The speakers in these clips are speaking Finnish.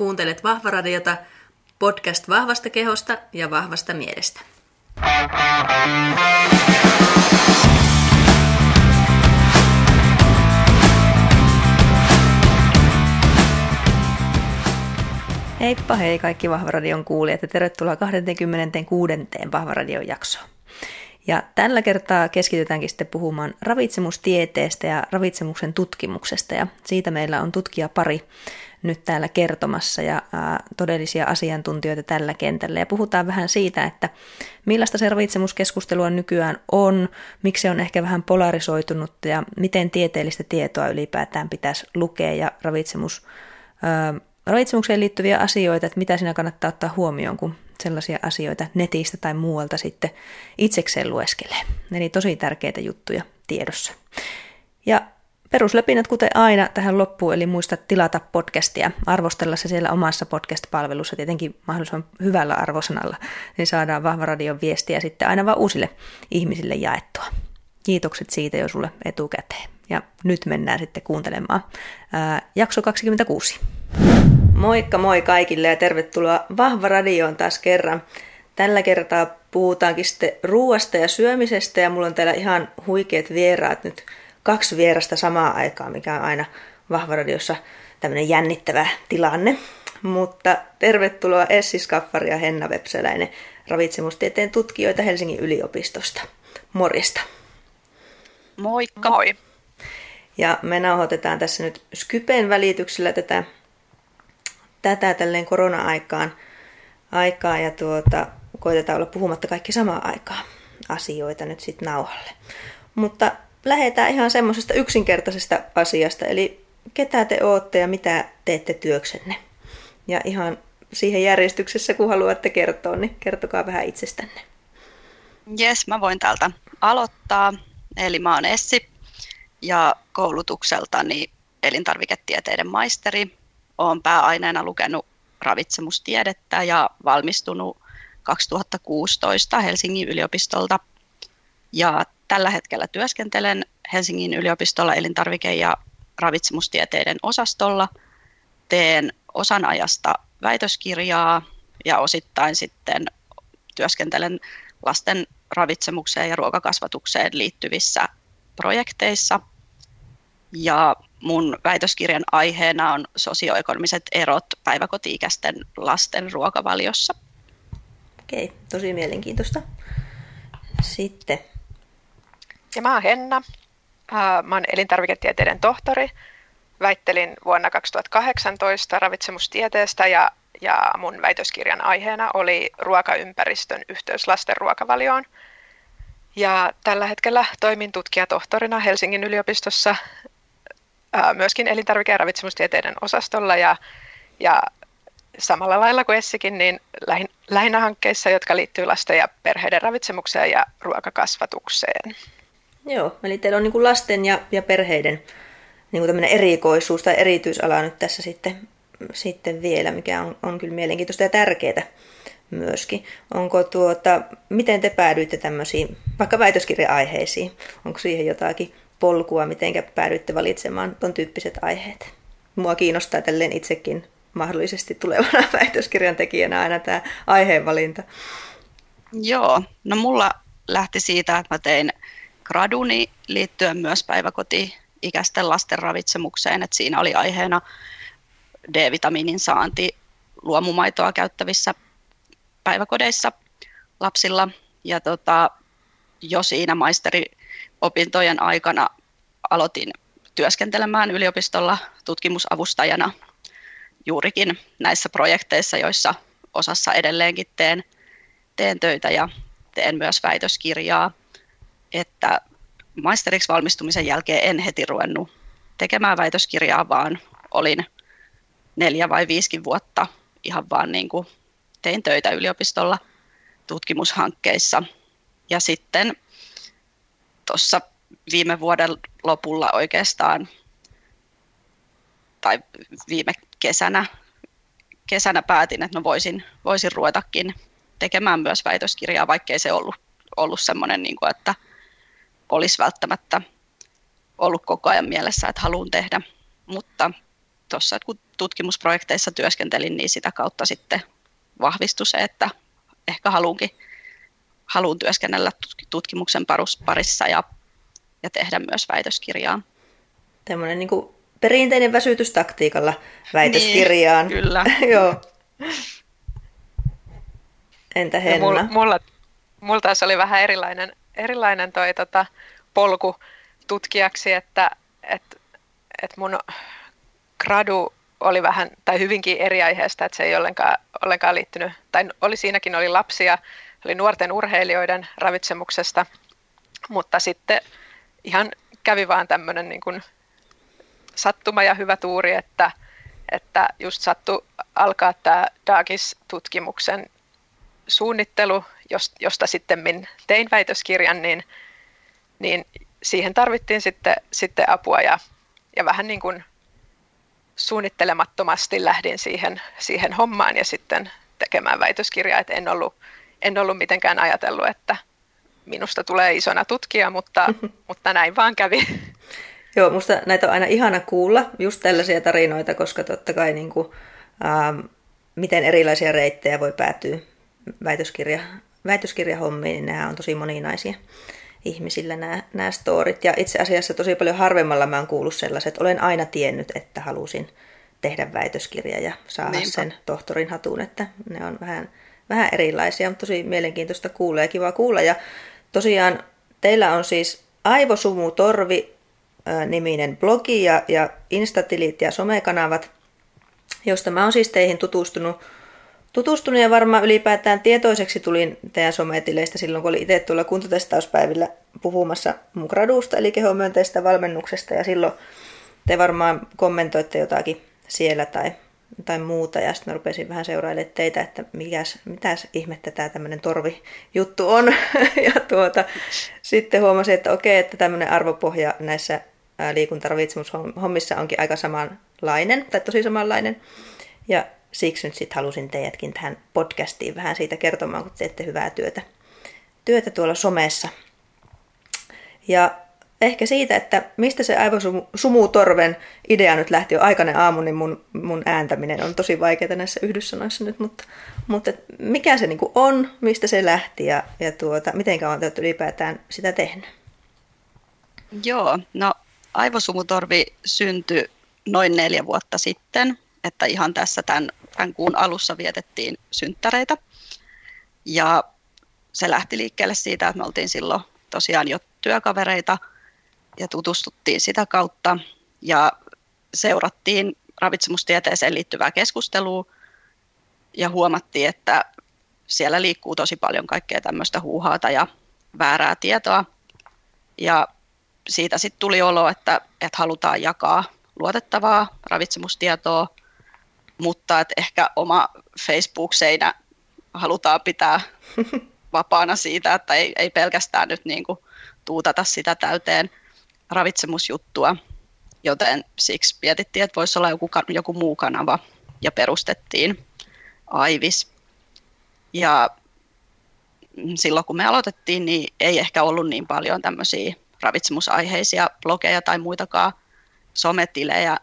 Kuuntelet Vahvaradiota, podcast vahvasta kehosta ja vahvasta mielestä. Heippa hei kaikki Vahvaradion kuulijat ja tervetuloa 26. Vahvaradion jaksoon. Ja tällä kertaa keskitytäänkin sitten puhumaan ravitsemustieteestä ja ravitsemuksen tutkimuksesta ja siitä meillä on tutkija pari nyt täällä kertomassa ja ää, todellisia asiantuntijoita tällä kentällä. Ja puhutaan vähän siitä, että millaista se ravitsemuskeskustelua nykyään on, miksi se on ehkä vähän polarisoitunut ja miten tieteellistä tietoa ylipäätään pitäisi lukea ja ravitsemus, ää, ravitsemukseen liittyviä asioita, että mitä siinä kannattaa ottaa huomioon, kun sellaisia asioita netistä tai muualta sitten itsekseen lueskelee. Eli tosi tärkeitä juttuja tiedossa. Ja Perusläpinät kuten aina tähän loppuun, eli muista tilata podcastia, arvostella se siellä omassa podcast-palvelussa, tietenkin mahdollisimman hyvällä arvosanalla, niin saadaan vahva radion viestiä sitten aina vaan uusille ihmisille jaettua. Kiitokset siitä jo sulle etukäteen. Ja nyt mennään sitten kuuntelemaan ää, jakso 26. Moikka moi kaikille ja tervetuloa Vahva Radioon taas kerran. Tällä kertaa puhutaankin sitten ruuasta ja syömisestä ja mulla on täällä ihan huikeat vieraat nyt kaksi vierasta samaan aikaan, mikä on aina Vahvaradiossa tämmöinen jännittävä tilanne. Mutta tervetuloa Essi Skaffari ja Henna Vepseläinen, ravitsemustieteen tutkijoita Helsingin yliopistosta. Morjesta. Moikka. Moi. Ja me nauhoitetaan tässä nyt Skypen välityksellä tätä, tätä tälleen korona-aikaan aikaa ja tuota, koitetaan olla puhumatta kaikki samaan aikaan asioita nyt sitten nauhalle. Mutta lähdetään ihan semmoisesta yksinkertaisesta asiasta, eli ketä te ootte ja mitä teette työksenne. Ja ihan siihen järjestyksessä, kun haluatte kertoa, niin kertokaa vähän itsestänne. Jes, mä voin täältä aloittaa. Eli mä oon Essi ja koulutukseltani elintarviketieteiden maisteri. Oon pääaineena lukenut ravitsemustiedettä ja valmistunut 2016 Helsingin yliopistolta. Ja Tällä hetkellä työskentelen Helsingin yliopistolla elintarvike- ja ravitsemustieteiden osastolla. Teen osan ajasta väitöskirjaa ja osittain sitten työskentelen lasten ravitsemukseen ja ruokakasvatukseen liittyvissä projekteissa. Ja mun väitöskirjan aiheena on sosioekonomiset erot päiväkoti-ikäisten lasten ruokavaliossa. Okei, tosi mielenkiintoista. Sitten ja mä oon Henna. Mä oon elintarviketieteiden tohtori. Väittelin vuonna 2018 ravitsemustieteestä ja, ja mun väitöskirjan aiheena oli ruokaympäristön yhteys lasten ruokavalioon. Ja tällä hetkellä toimin tutkijatohtorina Helsingin yliopistossa myöskin elintarvike- ja ravitsemustieteiden osastolla ja, ja samalla lailla kuin Essikin, niin lähinnä hankkeissa, jotka liittyy lasten ja perheiden ravitsemukseen ja ruokakasvatukseen. Joo, eli teillä on niin kuin lasten ja, ja perheiden niin kuin erikoisuus tai erityisala nyt tässä sitten, sitten vielä, mikä on, on kyllä mielenkiintoista ja tärkeää myöskin. Onko tuota, miten te päädyitte tämmöisiin, vaikka väitöskirja-aiheisiin? Onko siihen jotakin polkua, miten päädyitte valitsemaan ton tyyppiset aiheet? Mua kiinnostaa tälleen itsekin mahdollisesti tulevana väitöskirjan tekijänä aina tämä aiheenvalinta. Joo, no mulla lähti siitä, että mä tein graduni liittyen myös päiväkoti-ikäisten lasten ravitsemukseen, että siinä oli aiheena D-vitamiinin saanti luomumaitoa käyttävissä päiväkodeissa lapsilla. Ja tota, jo siinä maisteriopintojen aikana aloitin työskentelemään yliopistolla tutkimusavustajana juurikin näissä projekteissa, joissa osassa edelleenkin teen, teen töitä ja teen myös väitöskirjaa että maisteriksi valmistumisen jälkeen en heti ruvennut tekemään väitöskirjaa, vaan olin neljä vai viisikin vuotta ihan vaan niin kuin tein töitä yliopistolla tutkimushankkeissa. Ja sitten tuossa viime vuoden lopulla oikeastaan, tai viime kesänä, kesänä päätin, että no voisin, voisin ruvetakin tekemään myös väitöskirjaa, vaikkei se ollut, ollut semmoinen, niin kuin, että – olisi välttämättä ollut koko ajan mielessä, että haluan tehdä. Mutta tuossa kun tutkimusprojekteissa työskentelin, niin sitä kautta sitten vahvistui se, että ehkä haluunkin, haluan työskennellä tutkimuksen parissa ja, ja tehdä myös väitöskirjaa. Tämmöinen niin kuin perinteinen väsytystaktiikalla väitöskirjaan. Niin, kyllä. Joo. Entä Henna? mulla, mulla, mulla taas oli vähän erilainen, erilainen toi, tota, polku tutkijaksi, että et, et mun gradu oli vähän, tai hyvinkin eri aiheesta, että se ei ollenkaan, ollenkaan liittynyt, tai oli siinäkin oli lapsia, oli nuorten urheilijoiden ravitsemuksesta, mutta sitten ihan kävi vaan tämmöinen niin kuin sattuma ja hyvä tuuri, että, että just sattu alkaa tämä Dagis-tutkimuksen suunnittelu, josta sitten tein väitöskirjan, niin, niin siihen tarvittiin sitten, sitten apua ja, ja vähän niin kuin suunnittelemattomasti lähdin siihen, siihen hommaan ja sitten tekemään väitöskirjaa, että en ollut, en ollut mitenkään ajatellut, että minusta tulee isona tutkija, mutta, mutta näin vaan kävi. Joo, musta näitä on aina ihana kuulla, just tällaisia tarinoita, koska totta kai niin kuin, ähm, miten erilaisia reittejä voi päätyä väitöskirja, väitöskirjahommiin, niin nämä on tosi moninaisia ihmisillä nämä, nämä storit. Ja itse asiassa tosi paljon harvemmalla mä oon kuullut sellaiset, olen aina tiennyt, että halusin tehdä väitöskirja ja saada Niinpä. sen tohtorin hatuun, että ne on vähän, vähän erilaisia, mutta tosi mielenkiintoista kuulla ja kiva kuulla. Ja tosiaan teillä on siis Aivosumu Torvi niminen blogi ja, ja instatilit ja somekanavat, josta mä oon siis teihin tutustunut tutustunut ja varmaan ylipäätään tietoiseksi tulin teidän sometileistä silloin, kun olin itse tuolla kuntotestauspäivillä puhumassa mun gradusta, eli kehomyönteistä valmennuksesta, ja silloin te varmaan kommentoitte jotakin siellä tai, tai muuta, ja sitten rupesin vähän seurailemaan teitä, että mikäs, mitäs ihmettä tämä tämmöinen torvi-juttu on, ja tuota, sitten huomasin, että okei, että tämmöinen arvopohja näissä liikuntaravitsemushommissa onkin aika samanlainen, tai tosi samanlainen, ja siksi nyt sitten halusin teidätkin tähän podcastiin vähän siitä kertomaan, kun teette hyvää työtä, työtä tuolla somessa. Ja ehkä siitä, että mistä se aivosumutorven idea nyt lähti jo aikainen aamu, niin mun, mun ääntäminen on tosi vaikeaa näissä yhdyssanoissa nyt, mutta, mutta mikä se niinku on, mistä se lähti ja, ja tuota, miten kauan te ylipäätään sitä tehnyt? Joo, no aivosumutorvi syntyi noin neljä vuotta sitten, että ihan tässä tämän tämän kuun alussa vietettiin synttäreitä. Ja se lähti liikkeelle siitä, että me oltiin silloin tosiaan jo työkavereita ja tutustuttiin sitä kautta ja seurattiin ravitsemustieteeseen liittyvää keskustelua ja huomattiin, että siellä liikkuu tosi paljon kaikkea tämmöistä huuhaata ja väärää tietoa. Ja siitä sitten tuli olo, että, että halutaan jakaa luotettavaa ravitsemustietoa mutta että ehkä oma Facebook-seinä halutaan pitää vapaana siitä, että ei, ei pelkästään nyt niin kuin tuutata sitä täyteen ravitsemusjuttua, joten siksi mietittiin, että voisi olla joku, joku muu kanava ja perustettiin Aivis. Ja silloin kun me aloitettiin, niin ei ehkä ollut niin paljon tämmöisiä ravitsemusaiheisia blogeja tai muitakaan sometilejä,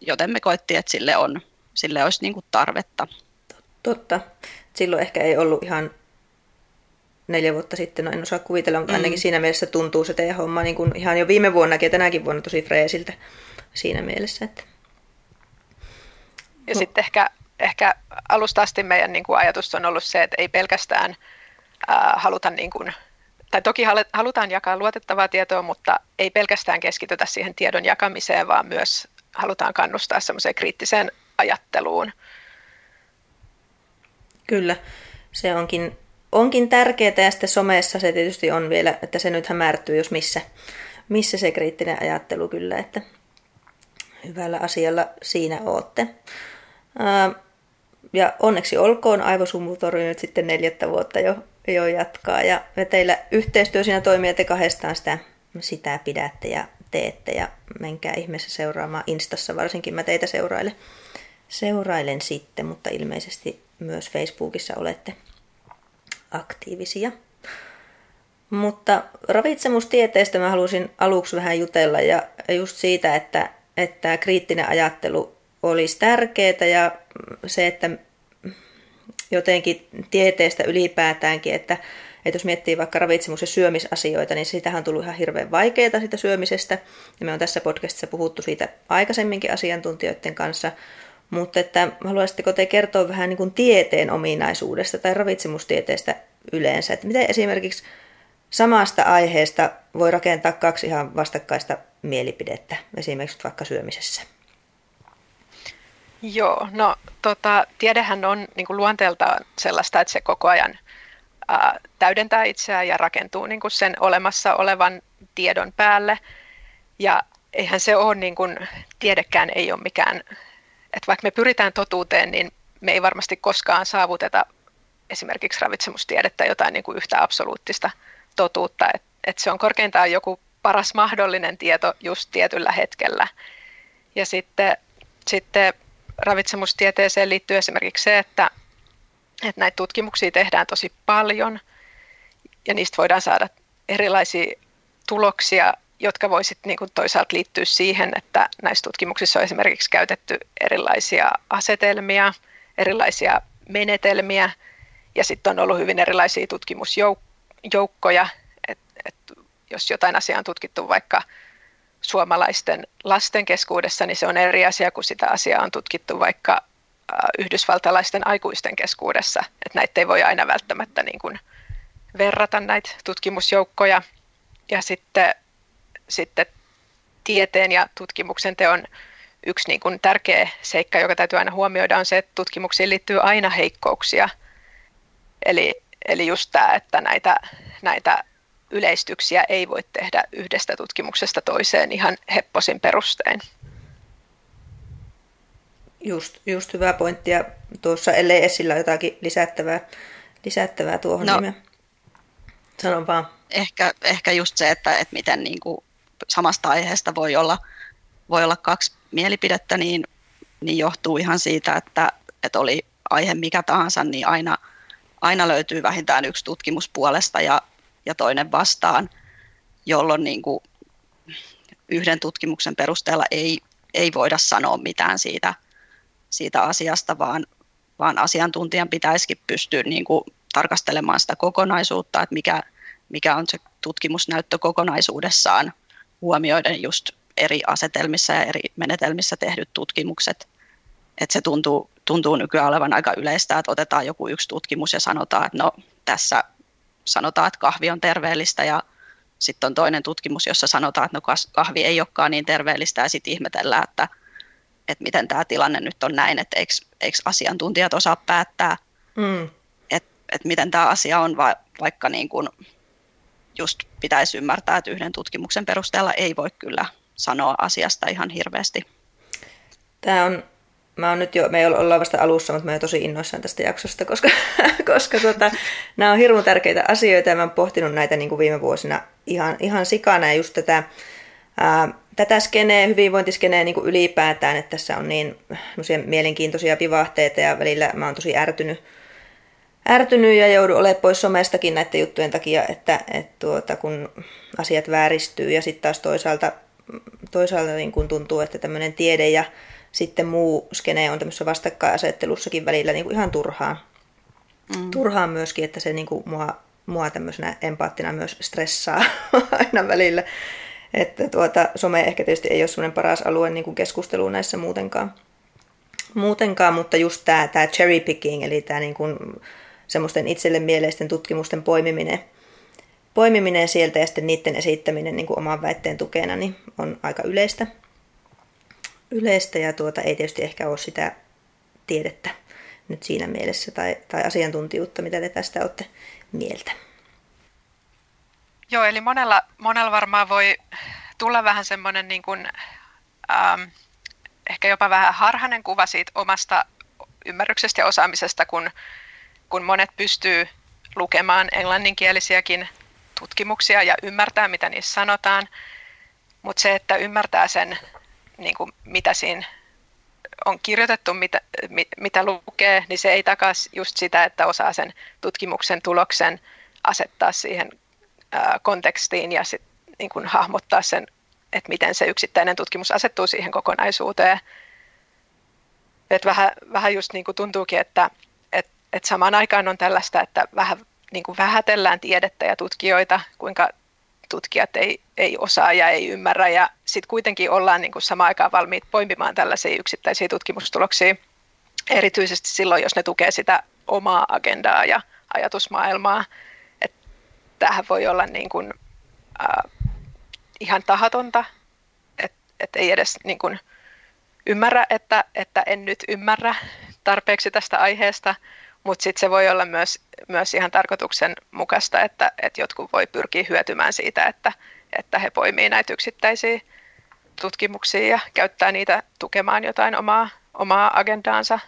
joten me koettiin, että sille on sille olisi niin kuin tarvetta. Totta. Silloin ehkä ei ollut ihan neljä vuotta sitten, no en osaa kuvitella, mutta mm. ainakin siinä mielessä tuntuu se teidän homma niin kuin ihan jo viime vuonnakin ja tänäkin vuonna tosi freesiltä siinä mielessä. Että... Ja no. sitten ehkä, ehkä alusta asti meidän niin kuin ajatus on ollut se, että ei pelkästään äh, haluta niin kuin, tai toki halutaan jakaa luotettavaa tietoa, mutta ei pelkästään keskitytä siihen tiedon jakamiseen, vaan myös halutaan kannustaa semmoiseen kriittiseen ajatteluun. Kyllä, se onkin, onkin tärkeää ja sitten somessa se tietysti on vielä, että se nyt hämärtyy, jos missä, missä se kriittinen ajattelu kyllä, että hyvällä asialla siinä ootte. Ja onneksi olkoon aivosumutori nyt sitten neljättä vuotta jo, jo jatkaa. Ja teillä yhteistyö siinä toimii, että kahdestaan sitä, sitä pidätte ja teette. Ja menkää ihmeessä seuraamaan Instassa, varsinkin mä teitä seurailen seurailen sitten, mutta ilmeisesti myös Facebookissa olette aktiivisia. Mutta ravitsemustieteestä mä halusin aluksi vähän jutella ja just siitä, että, että kriittinen ajattelu olisi tärkeää ja se, että jotenkin tieteestä ylipäätäänkin, että, että jos miettii vaikka ravitsemus- ja syömisasioita, niin sitähän on tullut ihan hirveän vaikeaa sitä syömisestä. Ja me on tässä podcastissa puhuttu siitä aikaisemminkin asiantuntijoiden kanssa. Mutta että haluaisitteko te kertoa vähän niin kuin tieteen ominaisuudesta tai ravitsemustieteestä yleensä? Että miten esimerkiksi samasta aiheesta voi rakentaa kaksi ihan vastakkaista mielipidettä, esimerkiksi vaikka syömisessä? Joo, no tota, tiedehän on niin kuin luonteeltaan sellaista, että se koko ajan ää, täydentää itseään ja rakentuu niin kuin sen olemassa olevan tiedon päälle. Ja eihän se ole, niin kuin, tiedekään ei ole mikään, että vaikka me pyritään totuuteen, niin me ei varmasti koskaan saavuteta esimerkiksi ravitsemustiedettä jotain niin kuin yhtä absoluuttista totuutta. Että et se on korkeintaan joku paras mahdollinen tieto just tietyllä hetkellä. Ja sitten, sitten ravitsemustieteeseen liittyy esimerkiksi se, että, että näitä tutkimuksia tehdään tosi paljon ja niistä voidaan saada erilaisia tuloksia, jotka voisivat niin toisaalta liittyä siihen, että näissä tutkimuksissa on esimerkiksi käytetty erilaisia asetelmia, erilaisia menetelmiä ja sitten on ollut hyvin erilaisia tutkimusjoukkoja, että et jos jotain asiaa on tutkittu vaikka suomalaisten lasten keskuudessa, niin se on eri asia kuin sitä asiaa on tutkittu vaikka yhdysvaltalaisten aikuisten keskuudessa. Että näitä ei voi aina välttämättä niin kuin verrata näitä tutkimusjoukkoja. Ja sitten, sitten tieteen ja tutkimuksen teon yksi niin kuin tärkeä seikka, joka täytyy aina huomioida, on se, että tutkimuksiin liittyy aina heikkouksia. Eli, eli just tämä, että näitä, näitä yleistyksiä ei voi tehdä yhdestä tutkimuksesta toiseen ihan hepposin perustein. Just, just hyvä pointti. Ja tuossa ellei esillä jotakin lisättävää, lisättävää tuohon no, nimeen. Sanon vaan. Ehkä, ehkä just se, että, että miten niin kuin samasta aiheesta voi olla, voi olla kaksi mielipidettä, niin, niin johtuu ihan siitä, että, että oli aihe mikä tahansa, niin aina, aina löytyy vähintään yksi tutkimus puolesta ja ja toinen vastaan, jolloin niin kuin yhden tutkimuksen perusteella ei, ei voida sanoa mitään siitä, siitä asiasta, vaan, vaan asiantuntijan pitäisikin pystyä niin kuin tarkastelemaan sitä kokonaisuutta, että mikä, mikä on se tutkimusnäyttö kokonaisuudessaan huomioiden just eri asetelmissa ja eri menetelmissä tehdyt tutkimukset. Että se tuntuu, tuntuu nykyään olevan aika yleistä, että otetaan joku yksi tutkimus ja sanotaan, että no tässä sanotaan, että kahvi on terveellistä ja sitten on toinen tutkimus, jossa sanotaan, että no kahvi ei olekaan niin terveellistä ja sitten ihmetellään, että, että miten tämä tilanne nyt on näin, että eikö, eikö asiantuntijat osaa päättää, mm. että, että miten tämä asia on, va, vaikka niin kuin just pitäisi ymmärtää, että yhden tutkimuksen perusteella ei voi kyllä sanoa asiasta ihan hirveästi. Tämä on mä oon nyt jo, me ei olla vasta alussa, mutta mä oon tosi innoissaan tästä jaksosta, koska, koska tota, nämä on hirveän tärkeitä asioita ja mä oon pohtinut näitä niin kuin viime vuosina ihan, ihan sikana ja just tätä, ää, tätä skeneä, hyvinvointiskeneä niin kuin ylipäätään, että tässä on niin mielenkiintoisia vivahteita ja välillä mä oon tosi ärtynyt, ärtynyt ja joudun olemaan pois somestakin näiden juttujen takia, että, että tuota, kun asiat vääristyy ja sitten taas toisaalta, toisaalta niin kun tuntuu, että tämmöinen tiede ja sitten muu skene on tämmöisessä vastakkainasettelussakin välillä niin kuin ihan turhaa. Mm. Turhaa myöskin, että se niin kuin mua, mua tämmöisenä empaattina myös stressaa aina välillä. Että tuota, some ehkä tietysti ei ole semmoinen paras alue niin kuin keskusteluun näissä muutenkaan. Muutenkaan, mutta just tämä, tämä cherry picking, eli tämä niin kuin semmoisten itselle mieleisten tutkimusten poimiminen, poimiminen sieltä ja sitten niiden esittäminen niin kuin oman väitteen tukena, niin on aika yleistä yleistä ja tuota, ei tietysti ehkä ole sitä tiedettä nyt siinä mielessä tai, tai asiantuntijuutta, mitä te tästä olette mieltä. Joo, eli monella, monella varmaan voi tulla vähän semmoinen niin kuin, ähm, ehkä jopa vähän harhainen kuva siitä omasta ymmärryksestä ja osaamisesta, kun, kun monet pystyy lukemaan englanninkielisiäkin tutkimuksia ja ymmärtää, mitä niissä sanotaan. Mutta se, että ymmärtää sen niin kuin mitä siinä on kirjoitettu, mitä, mitä lukee, niin se ei takaa just sitä, että osaa sen tutkimuksen tuloksen asettaa siihen kontekstiin ja sit, niin kuin hahmottaa sen, että miten se yksittäinen tutkimus asettuu siihen kokonaisuuteen. Et vähän, vähän just niin kuin tuntuukin, että et, et samaan aikaan on tällaista, että vähän niin kuin vähätellään tiedettä ja tutkijoita, kuinka tutkijat ei, ei osaa ja ei ymmärrä ja sitten kuitenkin ollaan niin kuin samaan aikaan valmiit poimimaan tällaisia yksittäisiä tutkimustuloksia, erityisesti silloin, jos ne tukee sitä omaa agendaa ja ajatusmaailmaa. Et tämähän voi olla niin kuin, äh, ihan tahatonta, että et ei edes niin kuin, ymmärrä, että, että en nyt ymmärrä tarpeeksi tästä aiheesta, mutta sitten se voi olla myös, myös ihan tarkoituksenmukaista, että, että jotkut voi pyrkiä hyötymään siitä, että, että he poimii näitä yksittäisiä tutkimuksia ja käyttää niitä tukemaan jotain omaa, omaa agendaansa.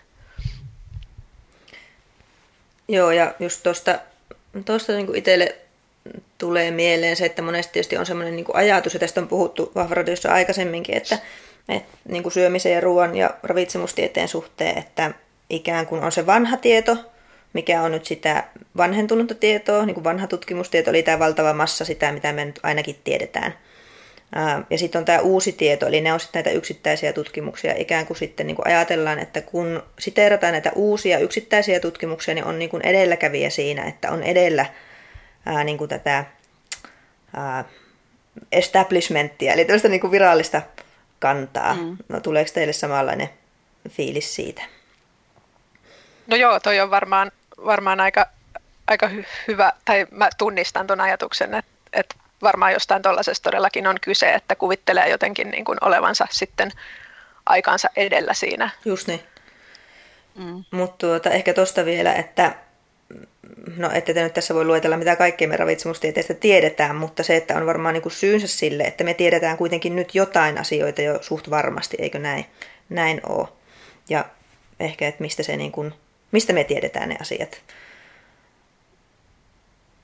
Joo, ja just tuosta tosta niin itselle tulee mieleen se, että monesti tietysti on sellainen niin ajatus, ja tästä on puhuttu Vahvaradiossa aikaisemminkin, että, että niin syömisen ja ruoan ja ravitsemustieteen suhteen, että ikään kuin on se vanha tieto, mikä on nyt sitä vanhentunutta tietoa, niin kuin vanha tutkimustieto, eli tämä valtava massa sitä, mitä me nyt ainakin tiedetään. Ja sitten on tämä uusi tieto, eli ne on sitten näitä yksittäisiä tutkimuksia. Ikään kuin sitten niin kuin ajatellaan, että kun siteerataan näitä uusia yksittäisiä tutkimuksia, niin on niin kuin edelläkävijä siinä, että on edellä ää, niin kuin tätä ää, establishmenttia, eli tällaista niin kuin virallista kantaa. Mm. No tuleeko teille samanlainen fiilis siitä? No joo, toi on varmaan, varmaan aika, aika hy- hyvä, tai mä tunnistan tuon ajatuksen, että, että varmaan jostain tuollaisesta todellakin on kyse, että kuvittelee jotenkin niin kuin olevansa sitten aikaansa edellä siinä. Just niin. Mm. Mutta tuota, ehkä tuosta vielä, että no ette te nyt tässä voi luetella, mitä kaikkea me ravitsemustieteestä tiedetään, mutta se, että on varmaan niin kuin syynsä sille, että me tiedetään kuitenkin nyt jotain asioita jo suht varmasti, eikö näin, näin ole. Ja ehkä, että mistä, se niin kuin, mistä me tiedetään ne asiat.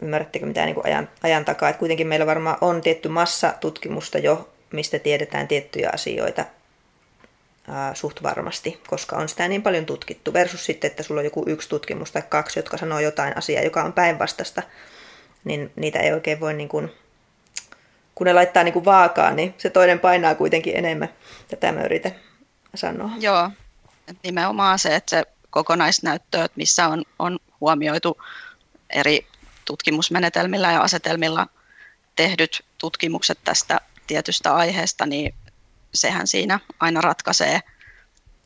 Ymmärrättekö mitä niin ajan, ajan takaa, että kuitenkin meillä varmaan on tietty massa tutkimusta jo, mistä tiedetään tiettyjä asioita ää, suht varmasti, koska on sitä niin paljon tutkittu, versus sitten, että sulla on joku yksi tutkimus tai kaksi, jotka sanoo jotain asiaa, joka on päinvastasta, niin niitä ei oikein voi, niin kuin, kun ne laittaa niin kuin vaakaan, niin se toinen painaa kuitenkin enemmän. Tätä mä yritän sanoa. Joo, nimenomaan se, että se kokonaisnäyttö, että missä on, on huomioitu eri tutkimusmenetelmillä ja asetelmilla tehdyt tutkimukset tästä tietystä aiheesta, niin sehän siinä aina ratkaisee,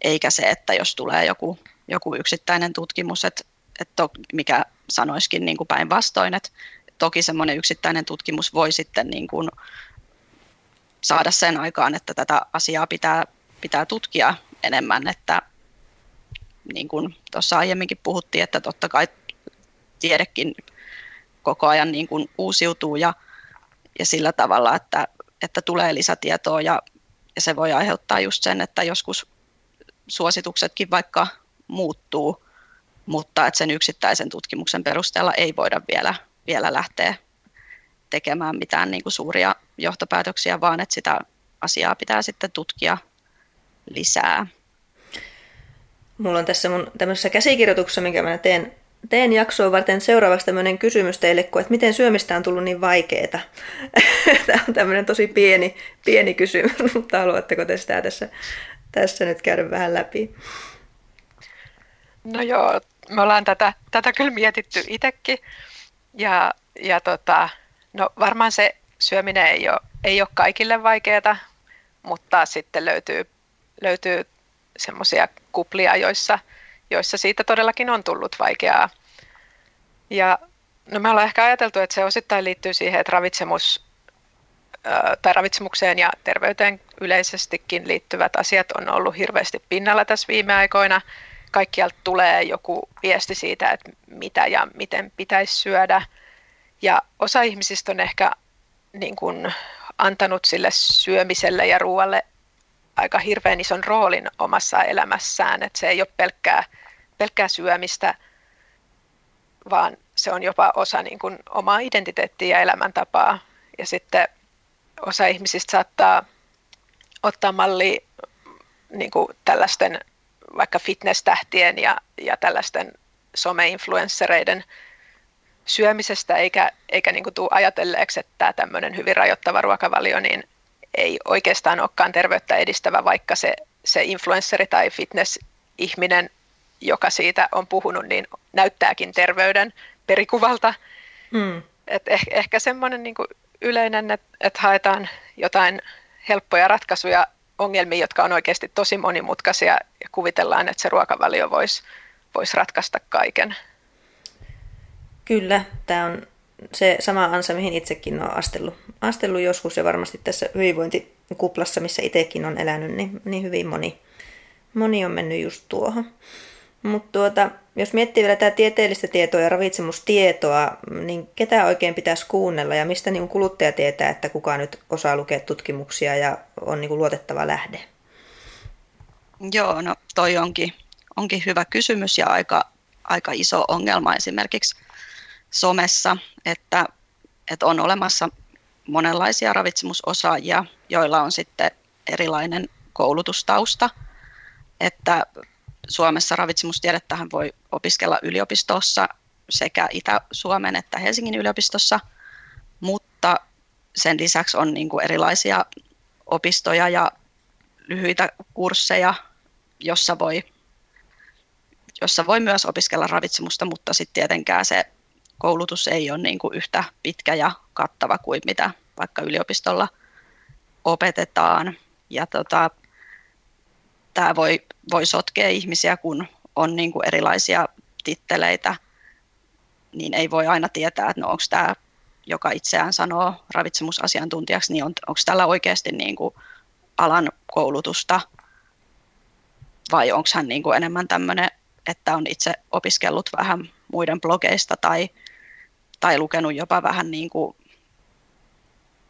eikä se, että jos tulee joku, joku yksittäinen tutkimus, että, että mikä sanoisikin niin päinvastoin, että toki semmoinen yksittäinen tutkimus voi sitten niin kuin saada sen aikaan, että tätä asiaa pitää, pitää tutkia enemmän, että niin kuin tuossa aiemminkin puhuttiin, että totta kai tiedekin koko ajan niin kuin uusiutuu ja, ja sillä tavalla, että, että tulee lisätietoa ja ja se voi aiheuttaa just sen, että joskus suosituksetkin vaikka muuttuu, mutta että sen yksittäisen tutkimuksen perusteella ei voida vielä, vielä lähteä tekemään mitään niin kuin suuria johtopäätöksiä, vaan että sitä asiaa pitää sitten tutkia lisää. Mulla on tässä mun tämmöisessä käsikirjoituksessa, minkä mä teen teen jaksoa varten seuraavaksi tämmöinen kysymys teille, kun, että miten syömistä on tullut niin vaikeaa. Tämä on tämmöinen tosi pieni, pieni kysymys, mutta haluatteko te sitä tässä, tässä nyt käydä vähän läpi? No joo, me ollaan tätä, tätä kyllä mietitty itsekin. Ja, ja tota, no varmaan se syöminen ei ole, ei ole kaikille vaikeaa, mutta sitten löytyy, löytyy semmoisia kuplia, joissa – joissa siitä todellakin on tullut vaikeaa. Ja no me ollaan ehkä ajateltu, että se osittain liittyy siihen, että ravitsemus tai ravitsemukseen ja terveyteen yleisestikin liittyvät asiat on ollut hirveästi pinnalla tässä viime aikoina. Kaikkialta tulee joku viesti siitä, että mitä ja miten pitäisi syödä. Ja osa ihmisistä on ehkä niin kuin antanut sille syömiselle ja ruoalle aika hirveän ison roolin omassa elämässään, että se ei ole pelkkää pelkkää syömistä, vaan se on jopa osa niin kuin omaa identiteettiä ja elämäntapaa. Ja sitten osa ihmisistä saattaa ottaa malli niin kuin tällaisten vaikka fitness-tähtien ja, ja tällaisten some-influenssereiden syömisestä, eikä, eikä niin kuin tule ajatelleeksi, että tämä tämmöinen hyvin rajoittava ruokavalio niin ei oikeastaan olekaan terveyttä edistävä, vaikka se, se influensseri tai fitness ihminen, joka siitä on puhunut, niin näyttääkin terveyden perikuvalta. Mm. Et eh, ehkä semmoinen niin yleinen, että et haetaan jotain helppoja ratkaisuja ongelmiin, jotka on oikeasti tosi monimutkaisia ja kuvitellaan, että se ruokavalio voisi vois ratkaista kaiken. Kyllä, tämä on se sama ansa, mihin itsekin olen astellut, astellut joskus ja varmasti tässä hyvinvointikuplassa, missä itsekin on elänyt, niin, niin hyvin moni, moni on mennyt just tuohon. Mutta tuota, jos miettii vielä tätä tieteellistä tietoa ja ravitsemustietoa, niin ketä oikein pitäisi kuunnella ja mistä niin kuluttaja tietää, että kuka nyt osaa lukea tutkimuksia ja on niin luotettava lähde? Joo, no toi onkin, onkin hyvä kysymys ja aika, aika iso ongelma esimerkiksi somessa, että, että on olemassa monenlaisia ravitsemusosaajia, joilla on sitten erilainen koulutustausta, että Suomessa ravitsemustiedettähän voi opiskella yliopistossa sekä Itä-Suomen että Helsingin yliopistossa, mutta sen lisäksi on niin kuin erilaisia opistoja ja lyhyitä kursseja, jossa voi, jossa voi myös opiskella ravitsemusta, mutta sitten tietenkään se koulutus ei ole niin kuin yhtä pitkä ja kattava kuin mitä vaikka yliopistolla opetetaan. Ja tota, tämä voi, voi sotkea ihmisiä, kun on niin kuin erilaisia titteleitä, niin ei voi aina tietää, että no onko tämä, joka itseään sanoo ravitsemusasiantuntijaksi, niin on, onko tällä oikeasti niin kuin alan koulutusta vai onko hän niin kuin enemmän tämmöinen, että on itse opiskellut vähän muiden blogeista tai, tai lukenut jopa vähän niin kuin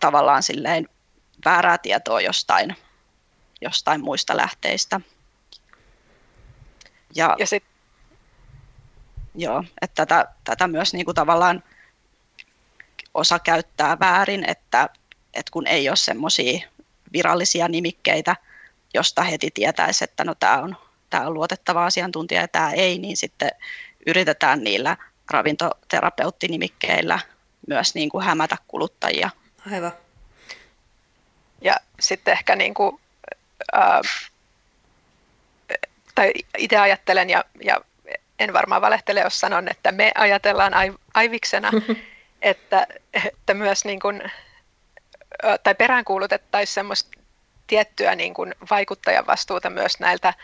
tavallaan silleen väärää tietoa jostain jostain muista lähteistä. Ja, ja sit... joo, että tätä, tätä myös niin kuin tavallaan osa käyttää väärin, että, että kun ei ole semmoisia virallisia nimikkeitä, josta heti tietäisi, että no tämä on, tämä on luotettava asiantuntija ja tämä ei, niin sitten yritetään niillä ravintoterapeuttinimikkeillä myös niin kuin hämätä kuluttajia. Aivan. Ja sitten ehkä niin kuin ää, tai itse ajattelen ja, ja en varmaan valehtele, jos sanon, että me ajatellaan aiviksena, että, että myös niin kuin, tai peräänkuulutettaisiin semmoista tiettyä niin kuin vaikuttajan vastuuta myös näiltä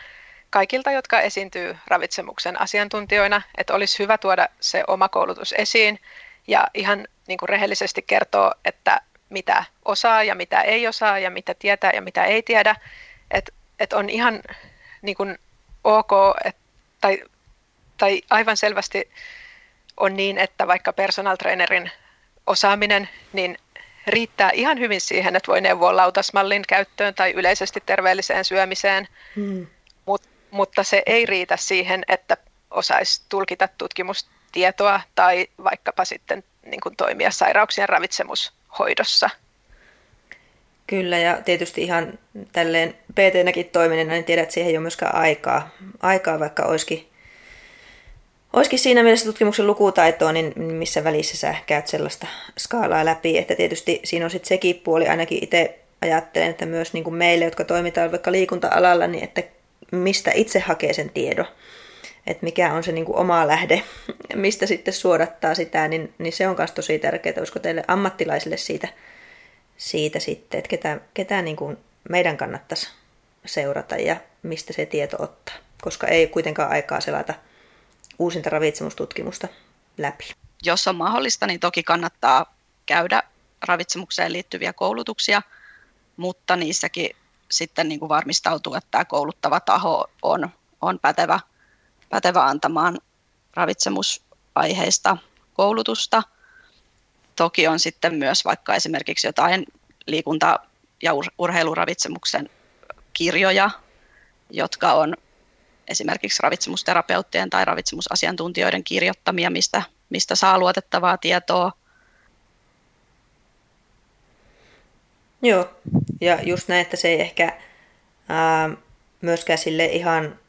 kaikilta, jotka esiintyy ravitsemuksen asiantuntijoina, että olisi hyvä tuoda se oma koulutus esiin ja ihan niin kuin rehellisesti kertoa, että mitä osaa ja mitä ei osaa ja mitä tietää ja mitä ei tiedä, että et on ihan niin kuin ok, et, tai, tai aivan selvästi on niin, että vaikka personal trainerin osaaminen, niin riittää ihan hyvin siihen, että voi neuvoa lautasmallin käyttöön tai yleisesti terveelliseen syömiseen, hmm. Mut, mutta se ei riitä siihen, että osaisi tulkita tutkimustietoa tai vaikkapa sitten niin kuin toimia sairauksien ravitsemushoidossa. Kyllä, ja tietysti ihan tälleen PT-näkin toimineena, niin tiedät, että siihen ei ole myöskään aikaa. Aikaa, vaikka olisikin, olisikin siinä mielessä tutkimuksen lukutaitoa, niin missä välissä sä käyt sellaista skaalaa läpi. Että tietysti siinä on sitten sekin puoli, ainakin itse ajattelen, että myös niin kuin meille, jotka toimitaan vaikka liikunta-alalla, niin että mistä itse hakee sen tiedon. Että mikä on se niin kuin oma lähde, mistä sitten suodattaa sitä, niin, niin se on myös tosi tärkeää. Olisiko teille ammattilaisille siitä siitä sitten, että ketä, ketä niin kuin meidän kannattaisi seurata ja mistä se tieto ottaa, koska ei kuitenkaan aikaa selata uusinta ravitsemustutkimusta läpi. Jos on mahdollista, niin toki kannattaa käydä ravitsemukseen liittyviä koulutuksia, mutta niissäkin sitten niin kuin varmistautuu, että tämä kouluttava taho on, on pätevä, pätevä antamaan ravitsemusaiheista koulutusta – Toki on sitten myös vaikka esimerkiksi jotain liikunta- ja urheiluravitsemuksen kirjoja, jotka on esimerkiksi ravitsemusterapeuttien tai ravitsemusasiantuntijoiden kirjoittamia, mistä, mistä saa luotettavaa tietoa. Joo, ja just näin, että se ei ehkä ää, myöskään sille ihan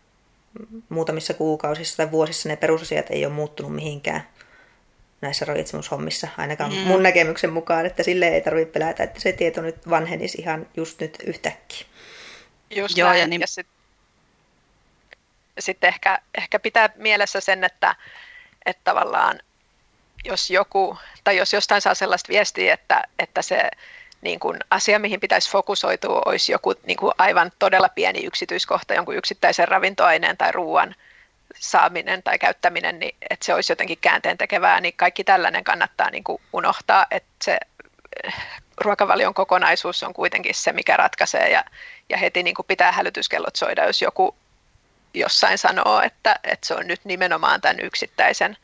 muutamissa kuukausissa tai vuosissa ne perusasiat ei ole muuttunut mihinkään näissä ravitsemushommissa, ainakaan mm. mun näkemyksen mukaan, että sille ei tarvitse pelätä, että se tieto nyt vanhenisi ihan just nyt yhtäkkiä. Just Joo, näin. ja, niin... ja sit... sitten ehkä, ehkä pitää mielessä sen, että, että tavallaan jos joku, tai jos jostain saa sellaista viestiä, että, että se niin kuin asia, mihin pitäisi fokusoitua, olisi joku niin kuin aivan todella pieni yksityiskohta, jonkun yksittäisen ravintoaineen tai ruoan saaminen tai käyttäminen, niin että se olisi jotenkin käänteen tekevää, niin kaikki tällainen kannattaa niin kuin unohtaa, että se eh, ruokavalion kokonaisuus on kuitenkin se, mikä ratkaisee ja, ja heti niin kuin pitää hälytyskellot soida, jos joku jossain sanoo, että, että se on nyt nimenomaan tämän yksittäisen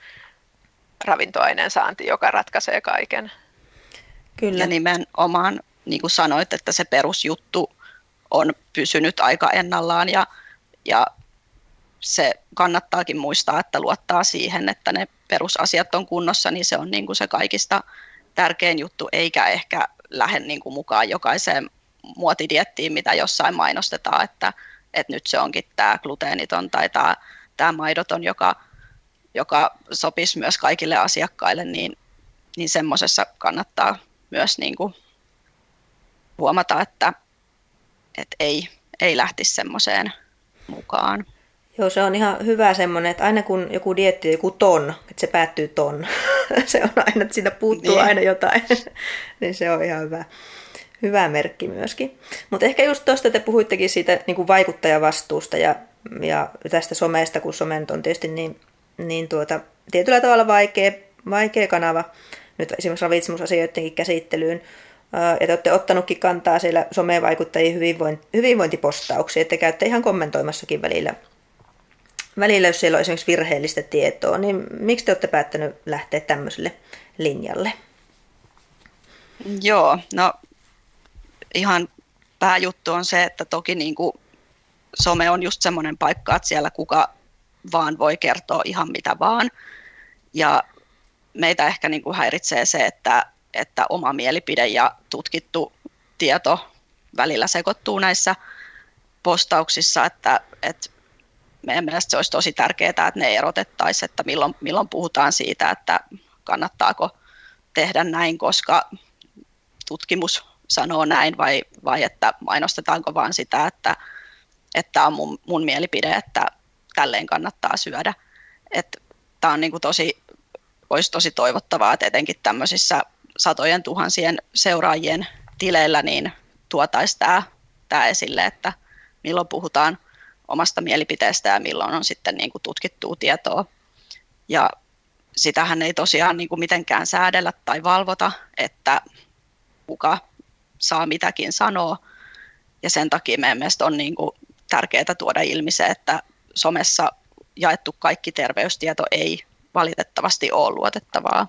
ravintoaineen saanti, joka ratkaisee kaiken. Kyllä. Ja nimenomaan, niin kuin sanoit, että se perusjuttu on pysynyt aika ennallaan ja, ja se kannattaakin muistaa, että luottaa siihen, että ne perusasiat on kunnossa, niin se on niin kuin se kaikista tärkein juttu, eikä ehkä lähde niin kuin mukaan jokaiseen muotidiettiin, mitä jossain mainostetaan, että, että nyt se onkin tämä gluteeniton tai tämä, tämä maidoton, joka, joka sopisi myös kaikille asiakkaille, niin, niin semmoisessa kannattaa myös niin kuin huomata, että, että ei, ei lähtisi semmoiseen mukaan. Joo, se on ihan hyvä semmoinen, että aina kun joku dietti joku ton, että se päättyy ton, se on aina, että siitä puuttuu niin. aina jotain, niin se on ihan hyvä, hyvä merkki myöskin. Mutta ehkä just tuosta te puhuittekin siitä niin kuin vaikuttajavastuusta ja, ja tästä somesta, kun somen on tietysti niin, niin tuota, tietyllä tavalla vaikea, vaikea kanava nyt esimerkiksi ravitsemusasioidenkin käsittelyyn. Ja te olette ottanutkin kantaa siellä somevaikuttajien hyvinvointi, hyvinvointipostauksiin, että käytte ihan kommentoimassakin välillä välillä, jos siellä on esimerkiksi virheellistä tietoa, niin miksi te olette päättänyt lähteä tämmöiselle linjalle? Joo, no ihan pääjuttu on se, että toki niin kuin some on just semmoinen paikka, että siellä kuka vaan voi kertoa ihan mitä vaan. Ja meitä ehkä niin kuin häiritsee se, että, että oma mielipide ja tutkittu tieto välillä sekoittuu näissä postauksissa, että, että meidän mielestä se olisi tosi tärkeää, että ne erotettaisiin, että milloin, milloin puhutaan siitä, että kannattaako tehdä näin, koska tutkimus sanoo näin vai, vai että mainostetaanko vaan sitä, että, että on mun, mun mielipide, että tälleen kannattaa syödä. Tämä on niin kuin tosi, olisi tosi toivottavaa, että etenkin tämmöisissä satojen tuhansien seuraajien tileillä niin tuotaisiin tämä, tämä esille, että milloin puhutaan omasta mielipiteestä ja milloin on sitten niin kuin tutkittua tietoa. Ja sitähän ei tosiaan niin kuin mitenkään säädellä tai valvota, että kuka saa mitäkin sanoa. Ja sen takia meidän mielestä on niin kuin tärkeää tuoda ilmi se, että somessa jaettu kaikki terveystieto ei valitettavasti ole luotettavaa.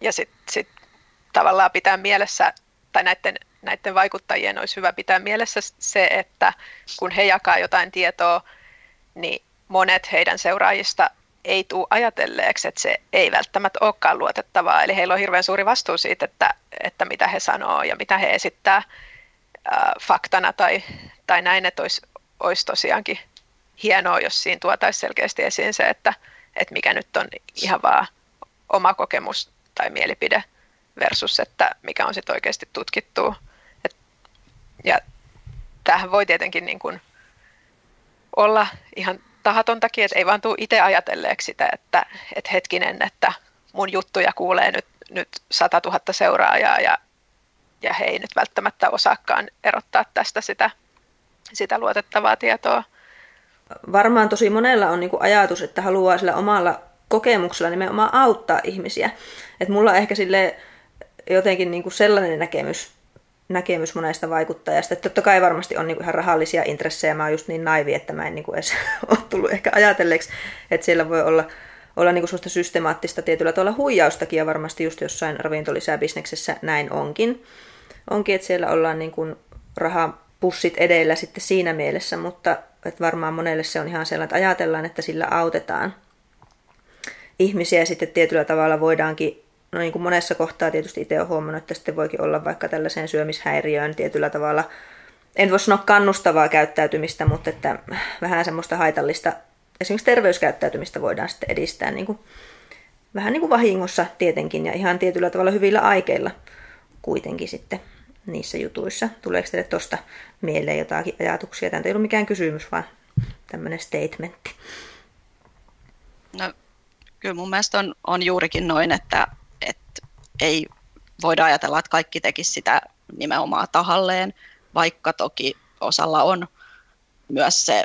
Ja sitten sit tavallaan pitää mielessä, tai näiden näiden vaikuttajien olisi hyvä pitää mielessä se, että kun he jakaa jotain tietoa, niin monet heidän seuraajista ei tule ajatelleeksi, että se ei välttämättä olekaan luotettavaa. Eli heillä on hirveän suuri vastuu siitä, että, että mitä he sanoo ja mitä he esittää ää, faktana tai, tai näin, että olisi, olisi tosiaankin hienoa, jos siinä tuotaisiin selkeästi esiin se, että, että mikä nyt on ihan vaan oma kokemus tai mielipide versus, että mikä on sitten oikeasti tutkittua ja tämähän voi tietenkin niin kuin olla ihan tahatontakin, että ei vaan tule itse ajatelleeksi sitä, että, että hetkinen, että mun juttuja kuulee nyt, nyt 100 000 seuraajaa ja, ja he ei nyt välttämättä osaakaan erottaa tästä sitä, sitä luotettavaa tietoa. Varmaan tosi monella on niin kuin ajatus, että haluaa sillä omalla kokemuksella nimenomaan auttaa ihmisiä. Et mulla on ehkä sille jotenkin niin kuin sellainen näkemys näkemys monesta vaikuttajasta. Että totta kai varmasti on niin ihan rahallisia intressejä. Mä oon just niin naivi, että mä en niin edes ole tullut ehkä ajatelleeksi, että siellä voi olla, olla niin sellaista systemaattista tietyllä tavalla huijaustakin ja varmasti just jossain ravintolisäbisneksessä näin onkin. Onkin, että siellä ollaan niin kuin rahapussit edellä sitten siinä mielessä, mutta että varmaan monelle se on ihan sellainen, että ajatellaan, että sillä autetaan ihmisiä ja sitten tietyllä tavalla voidaankin no niin kuin monessa kohtaa tietysti itse olen huomannut, että sitten voikin olla vaikka tällaiseen syömishäiriöön tietyllä tavalla, en voi sanoa kannustavaa käyttäytymistä, mutta että vähän semmoista haitallista, esimerkiksi terveyskäyttäytymistä voidaan sitten edistää niin kuin, vähän niin kuin vahingossa tietenkin ja ihan tietyllä tavalla hyvillä aikeilla kuitenkin sitten niissä jutuissa. Tuleeko teille tuosta mieleen jotakin ajatuksia? Tämä ei ollut mikään kysymys, vaan tämmöinen statementti. No, kyllä mun mielestä on, on juurikin noin, että, että ei voida ajatella, että kaikki tekisi sitä nimenomaan tahalleen, vaikka toki osalla on myös se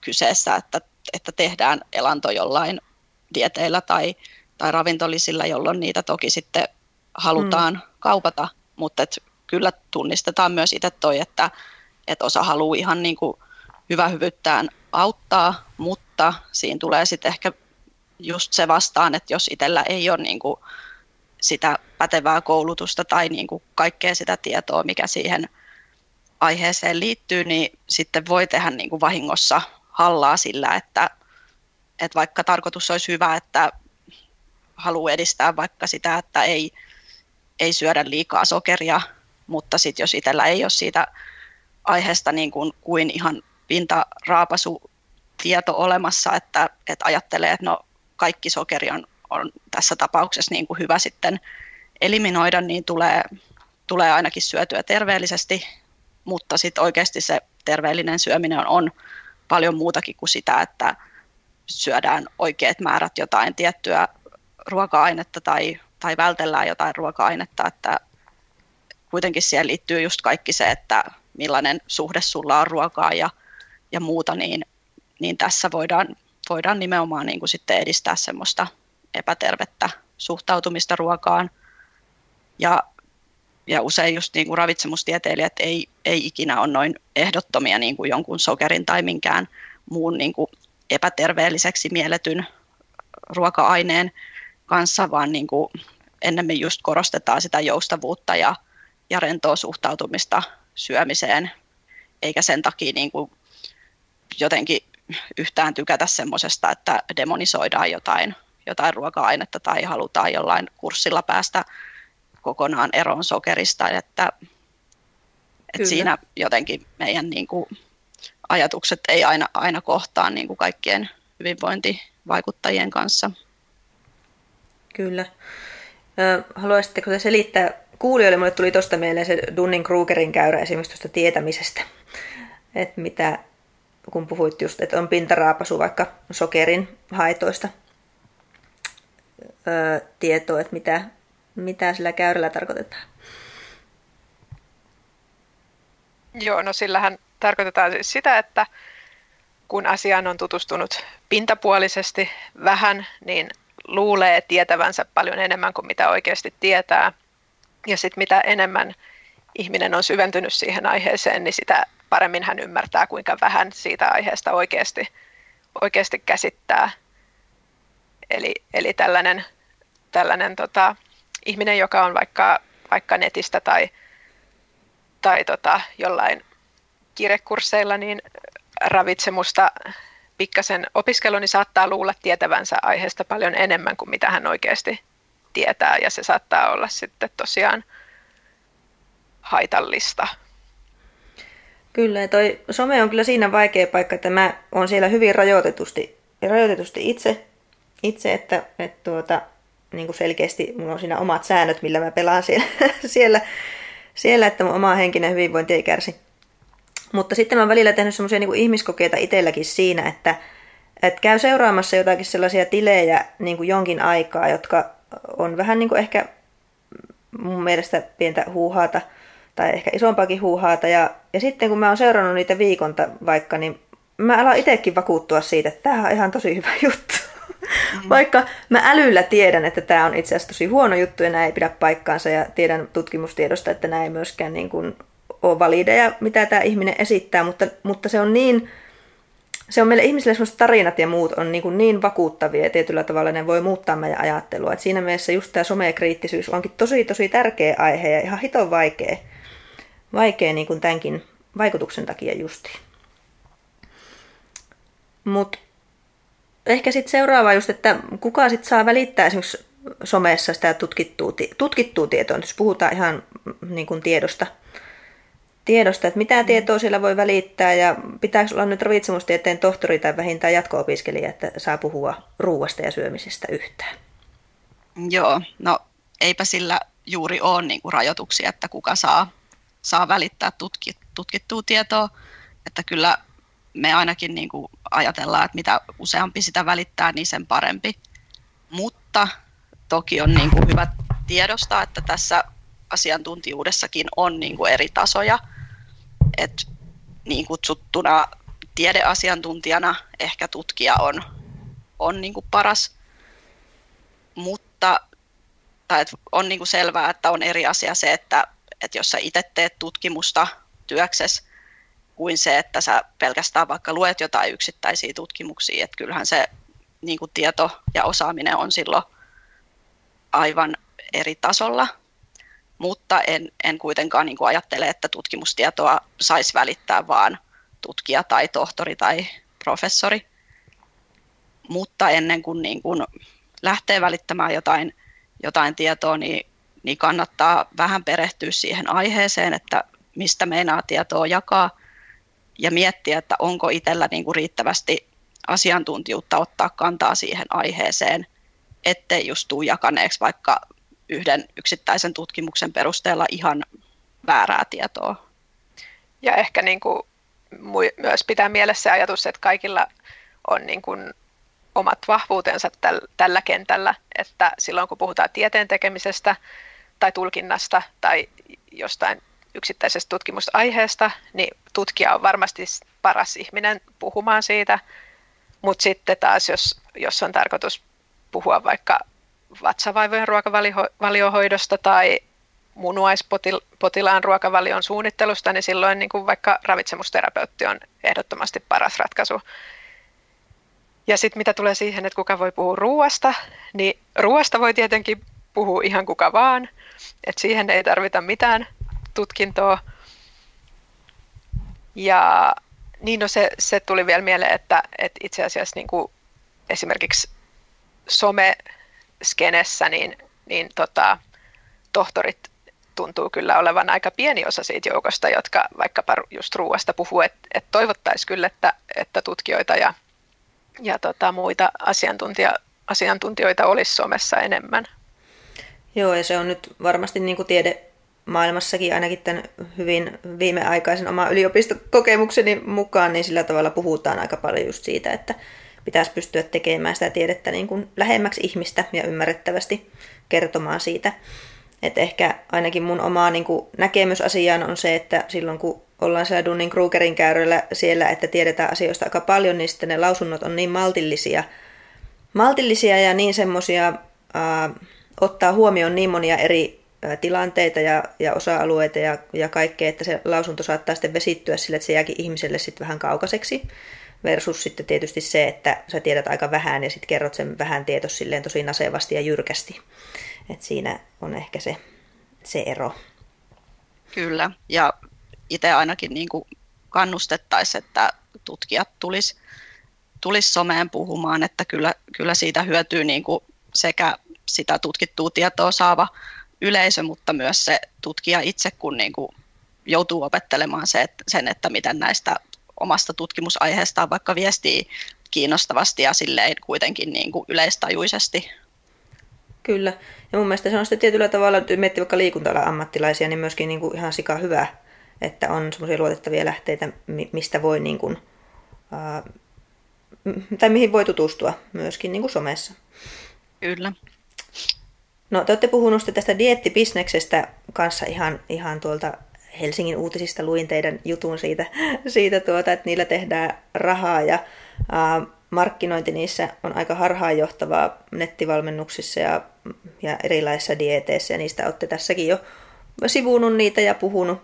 kyseessä, että, että tehdään elanto jollain dieteillä tai, tai ravintolisilla, jolloin niitä toki sitten halutaan mm. kaupata, mutta et kyllä tunnistetaan myös itse toi, että, että osa haluaa ihan niin kuin hyvä hyvyttään auttaa, mutta siinä tulee sitten ehkä just se vastaan, että jos itsellä ei ole niin kuin sitä pätevää koulutusta tai niin kuin kaikkea sitä tietoa, mikä siihen aiheeseen liittyy, niin sitten voi tehdä niin kuin vahingossa hallaa sillä, että, että vaikka tarkoitus olisi hyvä, että haluaa edistää vaikka sitä, että ei, ei syödä liikaa sokeria, mutta sitten jos itsellä ei ole siitä aiheesta niin kuin, kuin ihan pintaraapasu tieto olemassa, että, että ajattelee, että no kaikki sokeri on, on tässä tapauksessa niin kuin hyvä sitten eliminoida, niin tulee, tulee ainakin syötyä terveellisesti, mutta sitten oikeasti se terveellinen syöminen on, on paljon muutakin kuin sitä, että syödään oikeat määrät jotain tiettyä ruoka-ainetta tai, tai vältellään jotain ruoka-ainetta, että kuitenkin siihen liittyy just kaikki se, että millainen suhde sulla on ruokaa ja, ja muuta, niin, niin tässä voidaan, voidaan nimenomaan niin kuin sitten edistää semmoista epätervettä suhtautumista ruokaan. Ja, ja usein just niin kuin ravitsemustieteilijät ei, ei ikinä ole noin ehdottomia niin kuin jonkun sokerin tai minkään muun niin kuin epäterveelliseksi mielletyn ruoka-aineen kanssa, vaan niin kuin ennemmin just korostetaan sitä joustavuutta ja, ja rentoa suhtautumista syömiseen, eikä sen takia niin kuin jotenkin yhtään tykätä semmoisesta, että demonisoidaan jotain, jotain ruoka-ainetta tai halutaan jollain kurssilla päästä kokonaan eroon sokerista, että, että siinä jotenkin meidän niin kuin, ajatukset ei aina, aina kohtaa niin kuin kaikkien hyvinvointivaikuttajien kanssa. Kyllä. Haluaisitteko te selittää kuulijoille, mulle tuli tuosta mieleen se Dunning-Krugerin käyrä esimerkiksi tuosta tietämisestä, että mitä, kun puhuit just, että on pintaraapasu vaikka sokerin haitoista öö, tietoa, että mitä, mitä sillä käyrällä tarkoitetaan. Joo, no sillähän tarkoitetaan siis sitä, että kun asiaan on tutustunut pintapuolisesti vähän, niin luulee tietävänsä paljon enemmän kuin mitä oikeasti tietää. Ja sitten mitä enemmän ihminen on syventynyt siihen aiheeseen, niin sitä paremmin hän ymmärtää, kuinka vähän siitä aiheesta oikeasti, oikeasti käsittää. Eli, eli tällainen, tällainen tota, ihminen, joka on vaikka, vaikka netistä tai, tai tota, jollain kirjekursseilla, niin ravitsemusta pikkasen opiskelu, niin saattaa luulla tietävänsä aiheesta paljon enemmän kuin mitä hän oikeasti tietää, ja se saattaa olla sitten tosiaan haitallista. Kyllä, toi some on kyllä siinä vaikea paikka, että mä oon siellä hyvin rajoitetusti, rajoitetusti itse, itse että, että tuota, niin kuin selkeästi mulla on siinä omat säännöt, millä mä pelaan siellä, siellä, siellä että mun oma henkinen hyvinvointi ei kärsi. Mutta sitten mä oon välillä tehnyt semmoisia niin ihmiskokeita itselläkin siinä, että, että käy seuraamassa jotakin sellaisia tilejä niin kuin jonkin aikaa, jotka on vähän niin kuin ehkä mun mielestä pientä huuhaata tai ehkä isompaakin huuhaata. Ja, ja sitten kun mä oon seurannut niitä viikonta vaikka, niin mä alan itsekin vakuuttua siitä, että tämä on ihan tosi hyvä juttu. Mm. Vaikka mä älyllä tiedän, että tämä on itse asiassa tosi huono juttu ja nämä ei pidä paikkaansa ja tiedän tutkimustiedosta, että nämä ei myöskään niin kuin ole valideja, mitä tämä ihminen esittää, mutta, mutta se on niin, se on meille ihmisille sellaiset tarinat ja muut on niin, niin vakuuttavia ja tietyllä tavalla ne voi muuttaa meidän ajattelua. Et siinä mielessä just tämä somekriittisyys onkin tosi tosi tärkeä aihe ja ihan hiton vaikea, vaikea niin kuin tämänkin vaikutuksen takia justiin. Mutta ehkä sitten seuraava just, että kuka sitten saa välittää esimerkiksi somessa sitä tutkittua, tutkittua tietoa, jos puhutaan ihan niin kuin tiedosta, tiedosta, että mitä tietoa siellä voi välittää ja pitääkö olla nyt ravitsemustieteen tohtori tai vähintään jatko-opiskelija, että saa puhua ruuasta ja syömisestä yhtään? Joo, no eipä sillä juuri ole niin kuin rajoituksia, että kuka saa, saa välittää tutki, tutkittua tietoa, että kyllä me ainakin niin kuin ajatellaan, että mitä useampi sitä välittää, niin sen parempi. Mutta toki on niin kuin hyvä tiedostaa, että tässä asiantuntijuudessakin on niin kuin eri tasoja. Et niin kutsuttuna tiedeasiantuntijana ehkä tutkija on, on niin kuin paras, mutta tai että on niin kuin selvää, että on eri asia se, että, että jos sä itse teet tutkimusta työksessä, kuin se, että sä pelkästään vaikka luet jotain yksittäisiä tutkimuksia, että kyllähän se niin kuin tieto ja osaaminen on silloin aivan eri tasolla, mutta en, en kuitenkaan niin kuin ajattele, että tutkimustietoa saisi välittää vaan tutkija tai tohtori tai professori. Mutta ennen kuin, niin kuin lähtee välittämään jotain, jotain tietoa, niin, niin kannattaa vähän perehtyä siihen aiheeseen, että mistä meinaa tietoa jakaa ja miettiä, että onko itsellä niin kuin riittävästi asiantuntijuutta ottaa kantaa siihen aiheeseen, ettei just tule jakaneeksi vaikka yhden yksittäisen tutkimuksen perusteella ihan väärää tietoa. Ja ehkä niin kuin myös pitää mielessä ajatus, että kaikilla on niin kuin omat vahvuutensa tällä kentällä, että silloin kun puhutaan tieteen tekemisestä tai tulkinnasta tai jostain yksittäisestä tutkimusaiheesta, niin tutkija on varmasti paras ihminen puhumaan siitä, mutta sitten taas jos, jos on tarkoitus puhua vaikka vatsavaivojen ruokavaliohoidosta tai munuaispotilaan ruokavalion suunnittelusta, niin silloin niin kuin vaikka ravitsemusterapeutti on ehdottomasti paras ratkaisu. Ja sitten mitä tulee siihen, että kuka voi puhua ruoasta, niin ruoasta voi tietenkin puhua ihan kuka vaan, että siihen ei tarvita mitään tutkintoa. Ja niin no se, se tuli vielä mieleen, että, että itse asiassa niin kuin esimerkiksi some-skenessä niin, niin tota, tohtorit tuntuu kyllä olevan aika pieni osa siitä joukosta, jotka vaikkapa just ruuasta puhuu, että, että toivottaisiin kyllä, että, että tutkijoita ja, ja tota, muita asiantuntija, asiantuntijoita olisi somessa enemmän. Joo, ja se on nyt varmasti niin kuin tiede, maailmassakin ainakin tämän hyvin viimeaikaisen oma yliopistokokemukseni mukaan, niin sillä tavalla puhutaan aika paljon just siitä, että pitäisi pystyä tekemään sitä tiedettä niin kuin lähemmäksi ihmistä ja ymmärrettävästi kertomaan siitä. Että ehkä ainakin mun oma niin kuin näkemys asiaan on se, että silloin kun ollaan siellä Dunning Krugerin käyröllä siellä, että tiedetään asioista aika paljon, niin sitten ne lausunnot on niin maltillisia, maltillisia ja niin semmoisia, ottaa huomioon niin monia eri tilanteita ja, ja osa-alueita ja, ja kaikkea, että se lausunto saattaa sitten vesittyä sille, että se jääkin ihmiselle sitten vähän kaukaiseksi. Versus sitten tietysti se, että sä tiedät aika vähän ja sitten kerrot sen vähän tietos silleen tosi nasevasti ja jyrkästi. Et siinä on ehkä se, se ero. Kyllä, ja itse ainakin niin kuin kannustettaisiin, että tutkijat tulisi tulis someen puhumaan, että kyllä, kyllä siitä hyötyy niin kuin sekä sitä tutkittua tietoa saava yleisö, mutta myös se tutkija itse, kun niin kuin joutuu opettelemaan se, että, sen, että miten näistä omasta tutkimusaiheestaan vaikka viestii kiinnostavasti ja silleen kuitenkin niin kuin yleistajuisesti. Kyllä. Ja mun mielestä se on sitten tietyllä tavalla, että miettii vaikka liikunta ammattilaisia, niin myöskin niin kuin ihan sika hyvä, että on semmoisia luotettavia lähteitä, mistä voi niin kuin, ää, tai mihin voi tutustua myöskin niin kuin somessa. Kyllä. No te olette puhunut tästä diettibisneksestä kanssa ihan, ihan tuolta Helsingin uutisista luin teidän jutun siitä, siitä tuota, että niillä tehdään rahaa ja ää, markkinointi niissä on aika harhaanjohtavaa nettivalmennuksissa ja, ja erilaisissa dieteissä ja niistä olette tässäkin jo sivunut niitä ja puhunut,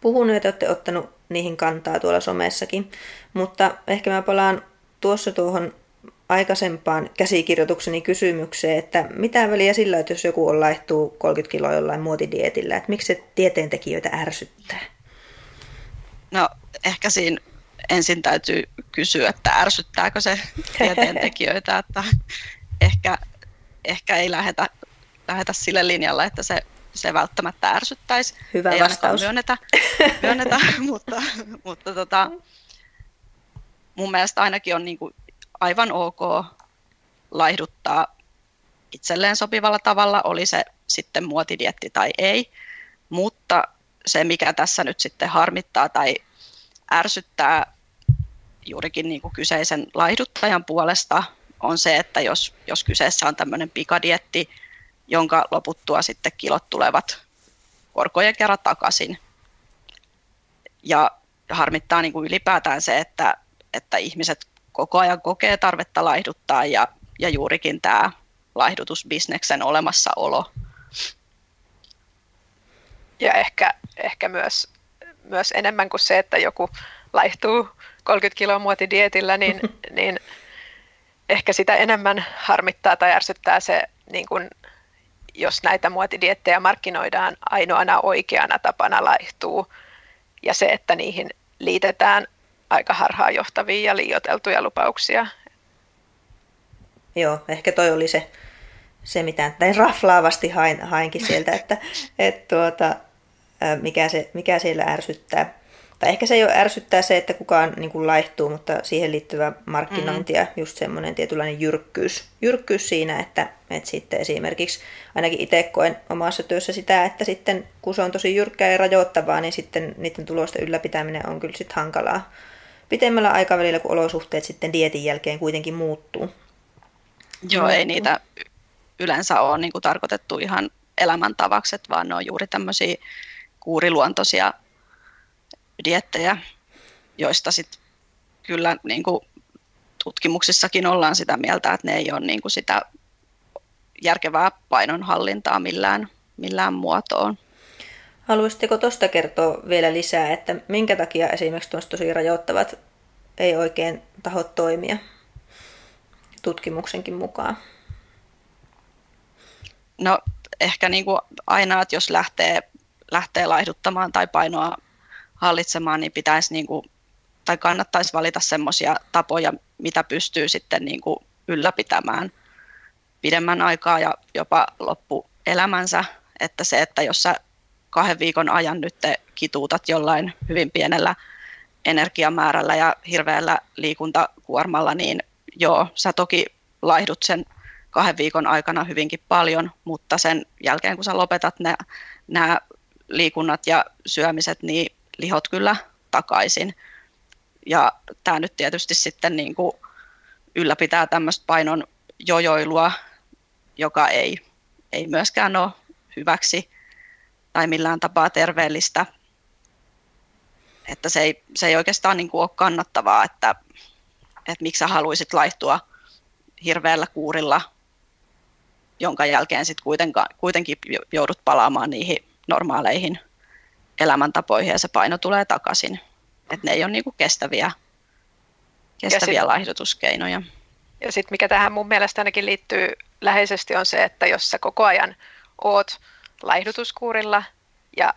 puhunut ja te olette ottanut niihin kantaa tuolla somessakin. Mutta ehkä mä palaan tuossa tuohon aikaisempaan käsikirjoitukseni kysymykseen, että mitä väliä sillä, että jos joku on laihtuu 30 kiloa jollain muotidietillä, että miksi se tieteentekijöitä ärsyttää? No ehkä siinä ensin täytyy kysyä, että ärsyttääkö se tieteentekijöitä, että ehkä, ehkä ei lähdetä, lähdetä sille linjalle, että se, se välttämättä ärsyttäisi. Hyvä ei vastaus. Myönnetä, myönnetä mutta, mutta tota, mun mielestä ainakin on niin kuin aivan ok laihduttaa itselleen sopivalla tavalla, oli se sitten muotidietti tai ei. Mutta se, mikä tässä nyt sitten harmittaa tai ärsyttää, juurikin niin kuin kyseisen laihduttajan puolesta on se, että jos, jos kyseessä on tämmöinen pikadietti, jonka loputtua sitten kilot tulevat korkojen kerran takaisin. Ja harmittaa niin kuin ylipäätään se, että, että ihmiset koko ajan kokee tarvetta laihduttaa ja, ja juurikin tämä laihdutusbisneksen olemassaolo. Ja ehkä, ehkä myös, myös enemmän kuin se, että joku laihtuu 30 kiloa muotidietillä, niin, niin ehkä sitä enemmän harmittaa tai ärsyttää se, niin kun, jos näitä muotidiettejä markkinoidaan ainoana oikeana tapana laihtuu, ja se, että niihin liitetään aika harhaanjohtavia ja liioteltuja lupauksia. Joo, ehkä toi oli se, se mitä näin raflaavasti hain, hainkin sieltä, että et tuota, mikä, se, mikä siellä ärsyttää. Tai ehkä se ei ole ärsyttää se, että kukaan niin kuin laihtuu, mutta siihen liittyvä markkinointi ja just semmoinen tietynlainen jyrkkyys, jyrkkyys siinä, että, että sitten esimerkiksi ainakin itse koen omassa työssä sitä, että sitten kun se on tosi jyrkkää ja rajoittavaa, niin sitten niiden tulosten ylläpitäminen on kyllä sitten hankalaa pitemmällä aikavälillä, kun olosuhteet sitten dietin jälkeen kuitenkin muuttuu. Joo, ei niitä yleensä ole niin kuin tarkoitettu ihan elämäntavaksi, vaan ne on juuri tämmöisiä kuuriluontoisia diettejä, joista sitten kyllä niin kuin tutkimuksissakin ollaan sitä mieltä, että ne ei ole niin kuin sitä järkevää painonhallintaa millään, millään muotoon. Haluaisitteko tuosta kertoa vielä lisää, että minkä takia esimerkiksi tuosta tosi rajoittavat ei oikein taho toimia tutkimuksenkin mukaan? No ehkä niin kuin aina, että jos lähtee, lähtee laihduttamaan tai painoa hallitsemaan, niin pitäisi niin kuin, tai kannattaisi valita semmoisia tapoja, mitä pystyy sitten niin kuin ylläpitämään pidemmän aikaa ja jopa loppuelämänsä. Että se, että jos sä kahden viikon ajan nyt te kituutat jollain hyvin pienellä energiamäärällä ja hirveällä liikuntakuormalla, niin joo, sä toki laihdut sen kahden viikon aikana hyvinkin paljon, mutta sen jälkeen kun sä lopetat nämä liikunnat ja syömiset, niin lihot kyllä takaisin. Ja tämä nyt tietysti sitten niin kuin ylläpitää tämmöistä painon jojoilua, joka ei, ei myöskään ole hyväksi tai millään tapaa terveellistä. Että se ei, se ei oikeastaan niin kuin ole kannattavaa, että, että miksi sä haluaisit laihtua hirveällä kuurilla, jonka jälkeen sitten kuitenkin joudut palaamaan niihin normaaleihin elämäntapoihin ja se paino tulee takaisin. Että ne ei ole niinku kestäviä, kestäviä sit, laihdutuskeinoja. Ja sitten mikä tähän mun mielestä ainakin liittyy läheisesti on se, että jos sä koko ajan oot laihdutuskuurilla. Ja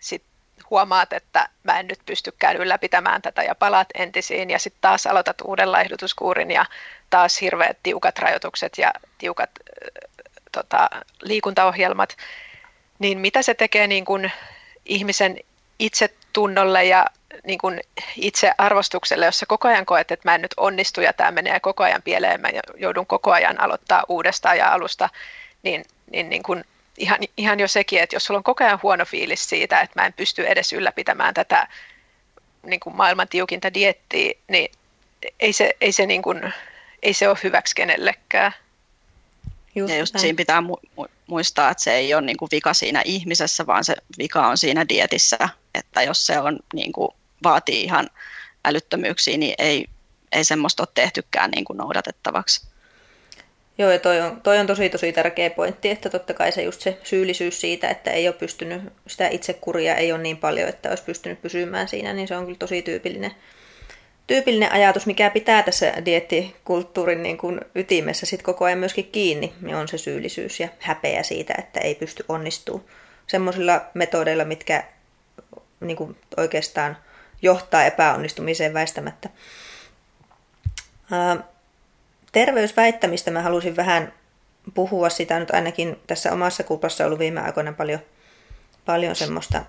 sit huomaat, että mä en nyt pystykään ylläpitämään tätä ja palaat entisiin. Ja sitten taas aloitat uuden laihdutuskuurin ja taas hirveät tiukat rajoitukset ja tiukat äh, tota, liikuntaohjelmat, niin mitä se tekee niin kun ihmisen itsetunnolle ja niin kuin itse arvostukselle, jos sä koko ajan koet, että mä en nyt onnistu ja tämä menee koko ajan pieleen, mä joudun koko ajan aloittaa uudestaan ja alusta, niin, niin, niin kuin ihan, ihan jo sekin, että jos sulla on koko ajan huono fiilis siitä, että mä en pysty edes ylläpitämään tätä niin kuin maailman tiukinta diettiä, niin ei se, ei se, niin kuin, ei se ole hyväksi kenellekään. Just ja just näin. siinä pitää mu- muistaa, että se ei ole niin kuin vika siinä ihmisessä, vaan se vika on siinä dietissä. Että jos se on, niin kuin, vaatii ihan älyttömyyksiä, niin ei, ei semmoista ole tehtykään niin kuin noudatettavaksi. Joo, ja toi on, toi on tosi tosi tärkeä pointti, että totta kai se just se syyllisyys siitä, että ei ole pystynyt, sitä itsekuria ei ole niin paljon, että olisi pystynyt pysymään siinä, niin se on kyllä tosi tyypillinen tyypillinen ajatus, mikä pitää tässä diettikulttuurin niin kuin ytimessä sit koko ajan myöskin kiinni, niin on se syyllisyys ja häpeä siitä, että ei pysty onnistumaan semmoisilla metodeilla, mitkä niin kuin oikeastaan johtaa epäonnistumiseen väistämättä. Terveysväittämistä mä halusin vähän puhua sitä nyt ainakin tässä omassa kupassa ollut viime aikoina paljon, paljon semmoista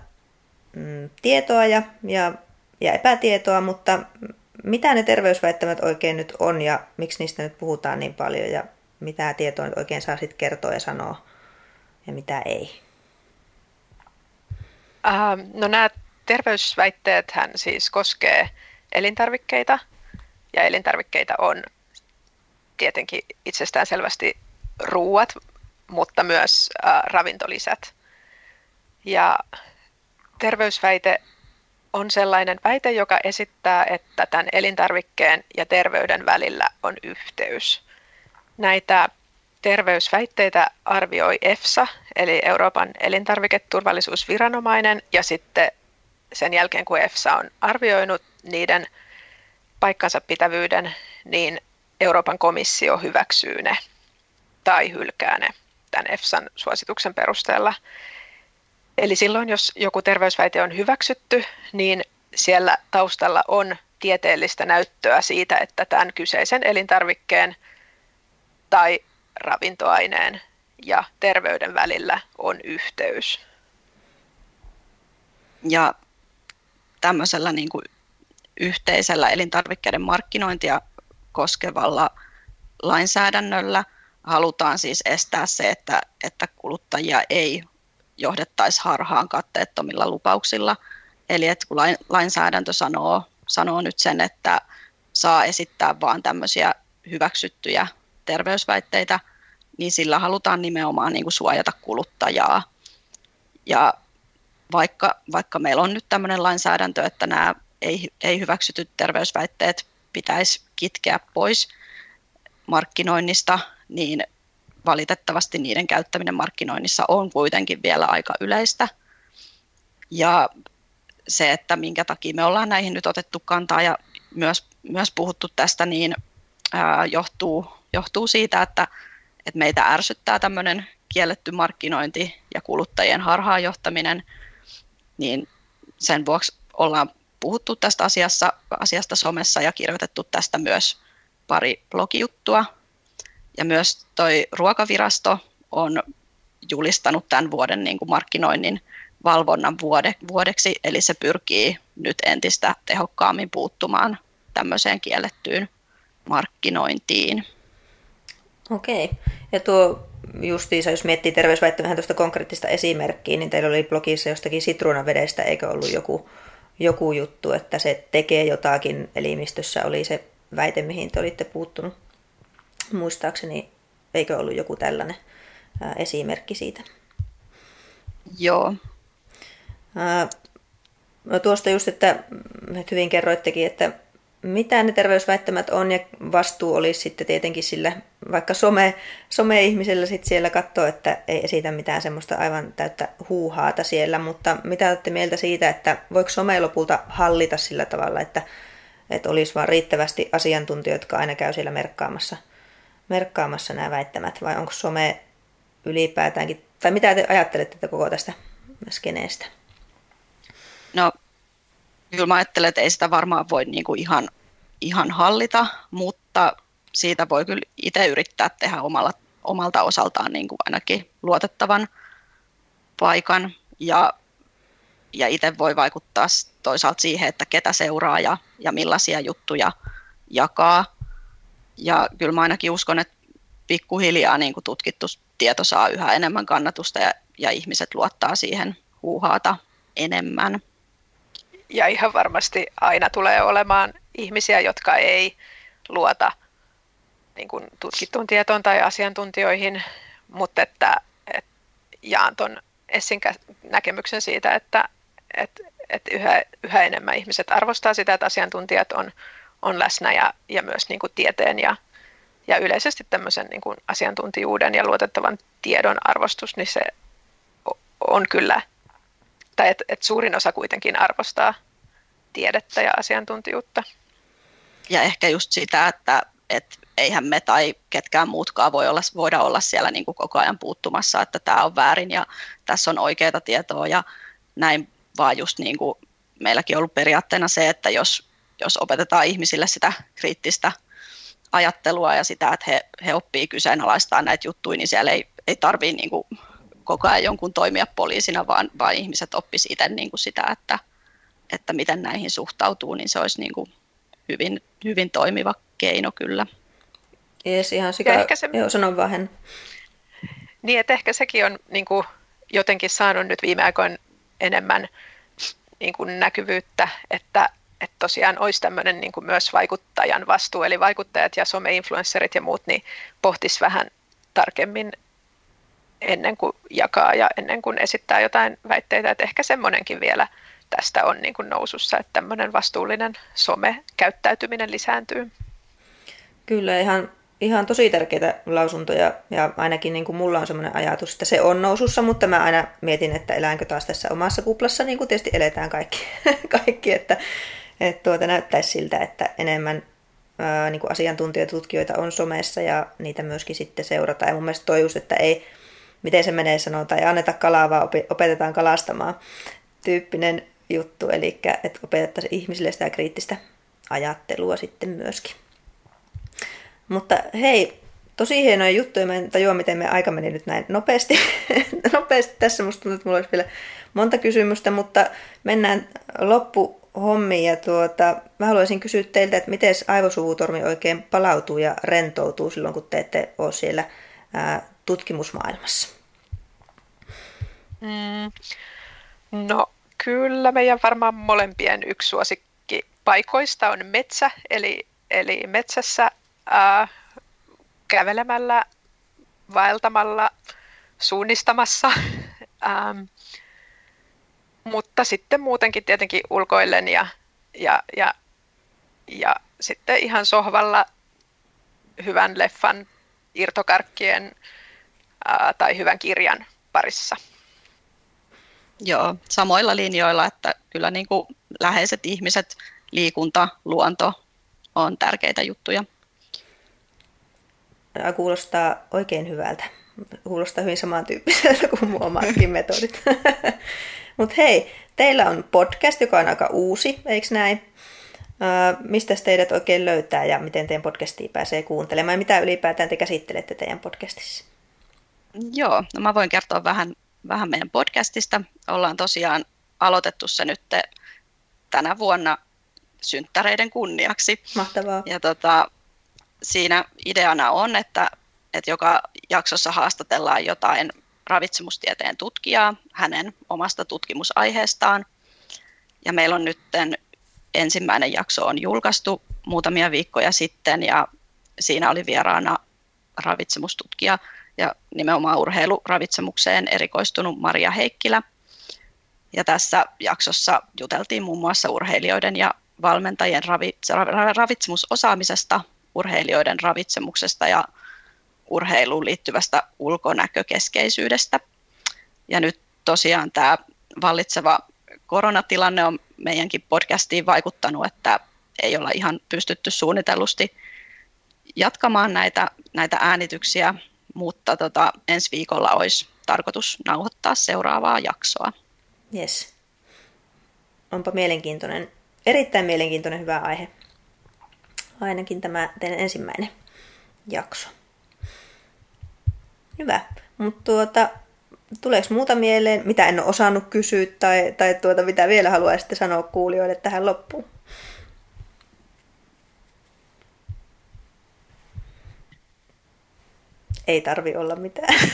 mm, tietoa ja, ja, ja epätietoa, mutta mitä ne terveysväittämät oikein nyt on ja miksi niistä nyt puhutaan niin paljon ja mitä tietoa nyt oikein saa sitten kertoa ja sanoa ja mitä ei? Uh, no nämä terveysväitteet hän siis koskee elintarvikkeita ja elintarvikkeita on tietenkin itsestään selvästi ruuat, mutta myös äh, ravintolisät. Ja terveysväite on sellainen väite, joka esittää, että tämän elintarvikkeen ja terveyden välillä on yhteys. Näitä terveysväitteitä arvioi EFSA, eli Euroopan elintarviketurvallisuusviranomainen, ja sitten sen jälkeen, kun EFSA on arvioinut niiden paikkansa pitävyyden, niin Euroopan komissio hyväksyy ne tai hylkää ne tämän EFSAn suosituksen perusteella. Eli silloin, jos joku terveysväite on hyväksytty, niin siellä taustalla on tieteellistä näyttöä siitä, että tämän kyseisen elintarvikkeen tai ravintoaineen ja terveyden välillä on yhteys. Ja tämmöisellä niin kuin yhteisellä elintarvikkeiden markkinointia koskevalla lainsäädännöllä halutaan siis estää se, että, että kuluttajia ei johdettaisi harhaan katteettomilla lupauksilla. Eli että kun lainsäädäntö sanoo, sanoo nyt sen, että saa esittää vain tämmöisiä hyväksyttyjä terveysväitteitä, niin sillä halutaan nimenomaan niin kuin suojata kuluttajaa. Ja vaikka, vaikka meillä on nyt tämmöinen lainsäädäntö, että nämä ei, ei hyväksytyt terveysväitteet pitäisi kitkeä pois markkinoinnista, niin valitettavasti niiden käyttäminen markkinoinnissa on kuitenkin vielä aika yleistä. Ja se, että minkä takia me ollaan näihin nyt otettu kantaa ja myös, myös puhuttu tästä, niin ää, johtuu, johtuu siitä, että, että meitä ärsyttää tämmöinen kielletty markkinointi ja kuluttajien harhaanjohtaminen, niin sen vuoksi ollaan puhuttu tästä asiassa, asiasta somessa ja kirjoitettu tästä myös pari blogijuttua. Ja myös toi ruokavirasto on julistanut tämän vuoden niin kuin markkinoinnin valvonnan vuode, vuodeksi, eli se pyrkii nyt entistä tehokkaammin puuttumaan tämmöiseen kiellettyyn markkinointiin. Okei. Ja tuo justiinsa, jos miettii terveysväittämähän tuosta konkreettista esimerkkiä, niin teillä oli blogissa jostakin sitruunavedestä, eikö ollut joku, joku juttu, että se tekee jotakin elimistössä, oli se väite, mihin te olitte puuttunut. Muistaakseni, eikö ollut joku tällainen ää, esimerkki siitä? Joo. Ää, no tuosta just, että, että hyvin kerroittekin, että mitä ne terveysväittämät on ja vastuu olisi sitten tietenkin sillä vaikka some, some-ihmisellä sitten siellä katsoa, että ei esitä mitään semmoista aivan täyttä huuhaata siellä, mutta mitä olette mieltä siitä, että voiko some lopulta hallita sillä tavalla, että, että olisi vaan riittävästi asiantuntijoita, jotka aina käy siellä merkkaamassa, merkkaamassa nämä väittämät, vai onko some ylipäätäänkin, tai mitä te ajattelette koko tästä skeneestä? No kyllä mä ajattelen, että ei sitä varmaan voi niin kuin ihan, ihan hallita, mutta siitä voi kyllä itse yrittää tehdä omalla, omalta osaltaan niin kuin ainakin luotettavan paikan ja, ja itse voi vaikuttaa toisaalta siihen, että ketä seuraa ja, ja millaisia juttuja jakaa. Ja kyllä mä ainakin uskon, että pikkuhiljaa niin kuin tutkittu tieto saa yhä enemmän kannatusta ja, ja ihmiset luottaa siihen huuhaata enemmän ja ihan varmasti aina tulee olemaan ihmisiä, jotka ei luota niin kuin tutkittuun tietoon tai asiantuntijoihin, mutta että, että jaan tuon Essin näkemyksen siitä, että, että, että yhä, yhä enemmän ihmiset arvostaa sitä, että asiantuntijat on, on läsnä ja, ja myös niin kuin tieteen ja, ja yleisesti tämmöisen niin kuin asiantuntijuuden ja luotettavan tiedon arvostus, niin se on kyllä tai että et suurin osa kuitenkin arvostaa tiedettä ja asiantuntijuutta. Ja ehkä just sitä, että et eihän me tai ketkään muutkaan voi olla, voida olla siellä niin kuin koko ajan puuttumassa, että tämä on väärin ja tässä on oikeaa tietoa ja näin vaan just niin kuin meilläkin on ollut periaatteena se, että jos, jos opetetaan ihmisille sitä kriittistä ajattelua ja sitä, että he, he oppii kyseenalaistaa näitä juttuja, niin siellä ei, ei tarvitse niin koko ajan jonkun toimia poliisina, vaan, vaan ihmiset oppisivat itse niin sitä, että, että miten näihin suhtautuu, niin se olisi niin kuin hyvin, hyvin toimiva keino kyllä. Jees, ihan sika... ehkä se... Joo, sanon vähän. Niin, että ehkä sekin on niin kuin, jotenkin saanut nyt viime aikoina enemmän niin kuin näkyvyyttä, että, että tosiaan olisi tämmöinen niin kuin myös vaikuttajan vastuu, eli vaikuttajat ja some-influencerit ja muut, niin pohtis vähän tarkemmin ennen kuin jakaa ja ennen kuin esittää jotain väitteitä, että ehkä semmoinenkin vielä tästä on niin kuin nousussa, että tämmöinen vastuullinen some-käyttäytyminen lisääntyy. Kyllä, ihan, ihan tosi tärkeitä lausuntoja ja ainakin niin kuin mulla on semmoinen ajatus, että se on nousussa, mutta mä aina mietin, että eläänkö taas tässä omassa kuplassa, niin kuin tietysti eletään kaikki, kaikki että, että tuota näyttäisi siltä, että enemmän ää, niin kuin asiantuntijoita, tutkijoita on somessa ja niitä myöskin sitten seurataan. Ja mun mielestä toi just, että ei, miten se menee sanotaan, ei anneta kalaa, vaan opetetaan kalastamaan tyyppinen juttu, eli että opetettaisiin ihmisille sitä kriittistä ajattelua sitten myöskin. Mutta hei, tosi hienoja juttuja. Mä en tajua, miten me aika meni nyt näin nopeasti. nopeasti tässä. Musta tuntuu, että mulla olisi vielä monta kysymystä, mutta mennään loppuhommiin. Ja tuota, mä haluaisin kysyä teiltä, että miten aivosuvutormi oikein palautuu ja rentoutuu silloin, kun te ette ole siellä ää, tutkimusmaailmassa? Mm, no kyllä, meidän varmaan molempien yksi suosikki paikoista on metsä, eli, eli metsässä ää, kävelemällä, vaeltamalla, suunnistamassa. Ähm, mutta sitten muutenkin tietenkin ulkoillen ja, ja, ja, ja sitten ihan sohvalla hyvän leffan, irtokarkkien ää, tai hyvän kirjan parissa. Joo, samoilla linjoilla, että kyllä niin kuin läheiset ihmiset, liikunta, luonto on tärkeitä juttuja kuulostaa oikein hyvältä. Kuulostaa hyvin samantyyppiseltä kuin mun omatkin metodit. Mutta hei, teillä on podcast, joka on aika uusi, eikö näin? Mistä teidät oikein löytää ja miten teidän podcastia pääsee kuuntelemaan ja mitä ylipäätään te käsittelette teidän podcastissa? Joo, no mä voin kertoa vähän, vähän meidän podcastista. Ollaan tosiaan aloitettu se nyt tänä vuonna synttäreiden kunniaksi. Mahtavaa. Ja tota, siinä ideana on, että, että joka jaksossa haastatellaan jotain ravitsemustieteen tutkijaa hänen omasta tutkimusaiheestaan. Ja meillä on nyt ensimmäinen jakso on julkaistu muutamia viikkoja sitten ja siinä oli vieraana ravitsemustutkija ja nimenomaan urheiluravitsemukseen erikoistunut Maria Heikkilä. Ja tässä jaksossa juteltiin muun muassa urheilijoiden ja valmentajien ravitsemusosaamisesta urheilijoiden ravitsemuksesta ja urheiluun liittyvästä ulkonäkökeskeisyydestä. Ja nyt tosiaan tämä vallitseva koronatilanne on meidänkin podcastiin vaikuttanut, että ei olla ihan pystytty suunnitellusti jatkamaan näitä, näitä äänityksiä, mutta tota, ensi viikolla olisi tarkoitus nauhoittaa seuraavaa jaksoa. Yes. Onpa mielenkiintoinen, erittäin mielenkiintoinen hyvä aihe ainakin tämä teidän ensimmäinen jakso. Hyvä. Mutta tuota, tuleeko muuta mieleen, mitä en ole osannut kysyä tai, tai tuota, mitä vielä haluaisitte sanoa kuulijoille tähän loppuun? Ei tarvi olla mitään.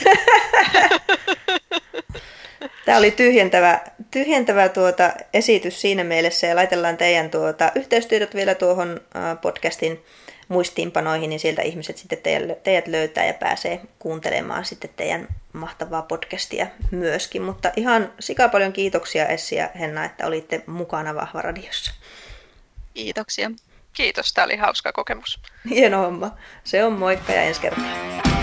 Tämä oli tyhjentävä, tyhjentävä tuota esitys siinä mielessä ja laitellaan teidän tuota yhteystiedot vielä tuohon podcastin muistiinpanoihin, niin sieltä ihmiset sitten teidät löytää ja pääsee kuuntelemaan sitten teidän mahtavaa podcastia myöskin. Mutta ihan sika paljon kiitoksia Essi ja Henna, että olitte mukana Vahva Radiossa. Kiitoksia. Kiitos, tämä oli hauska kokemus. Hieno homma. Se on moikka ja ensi kertaa.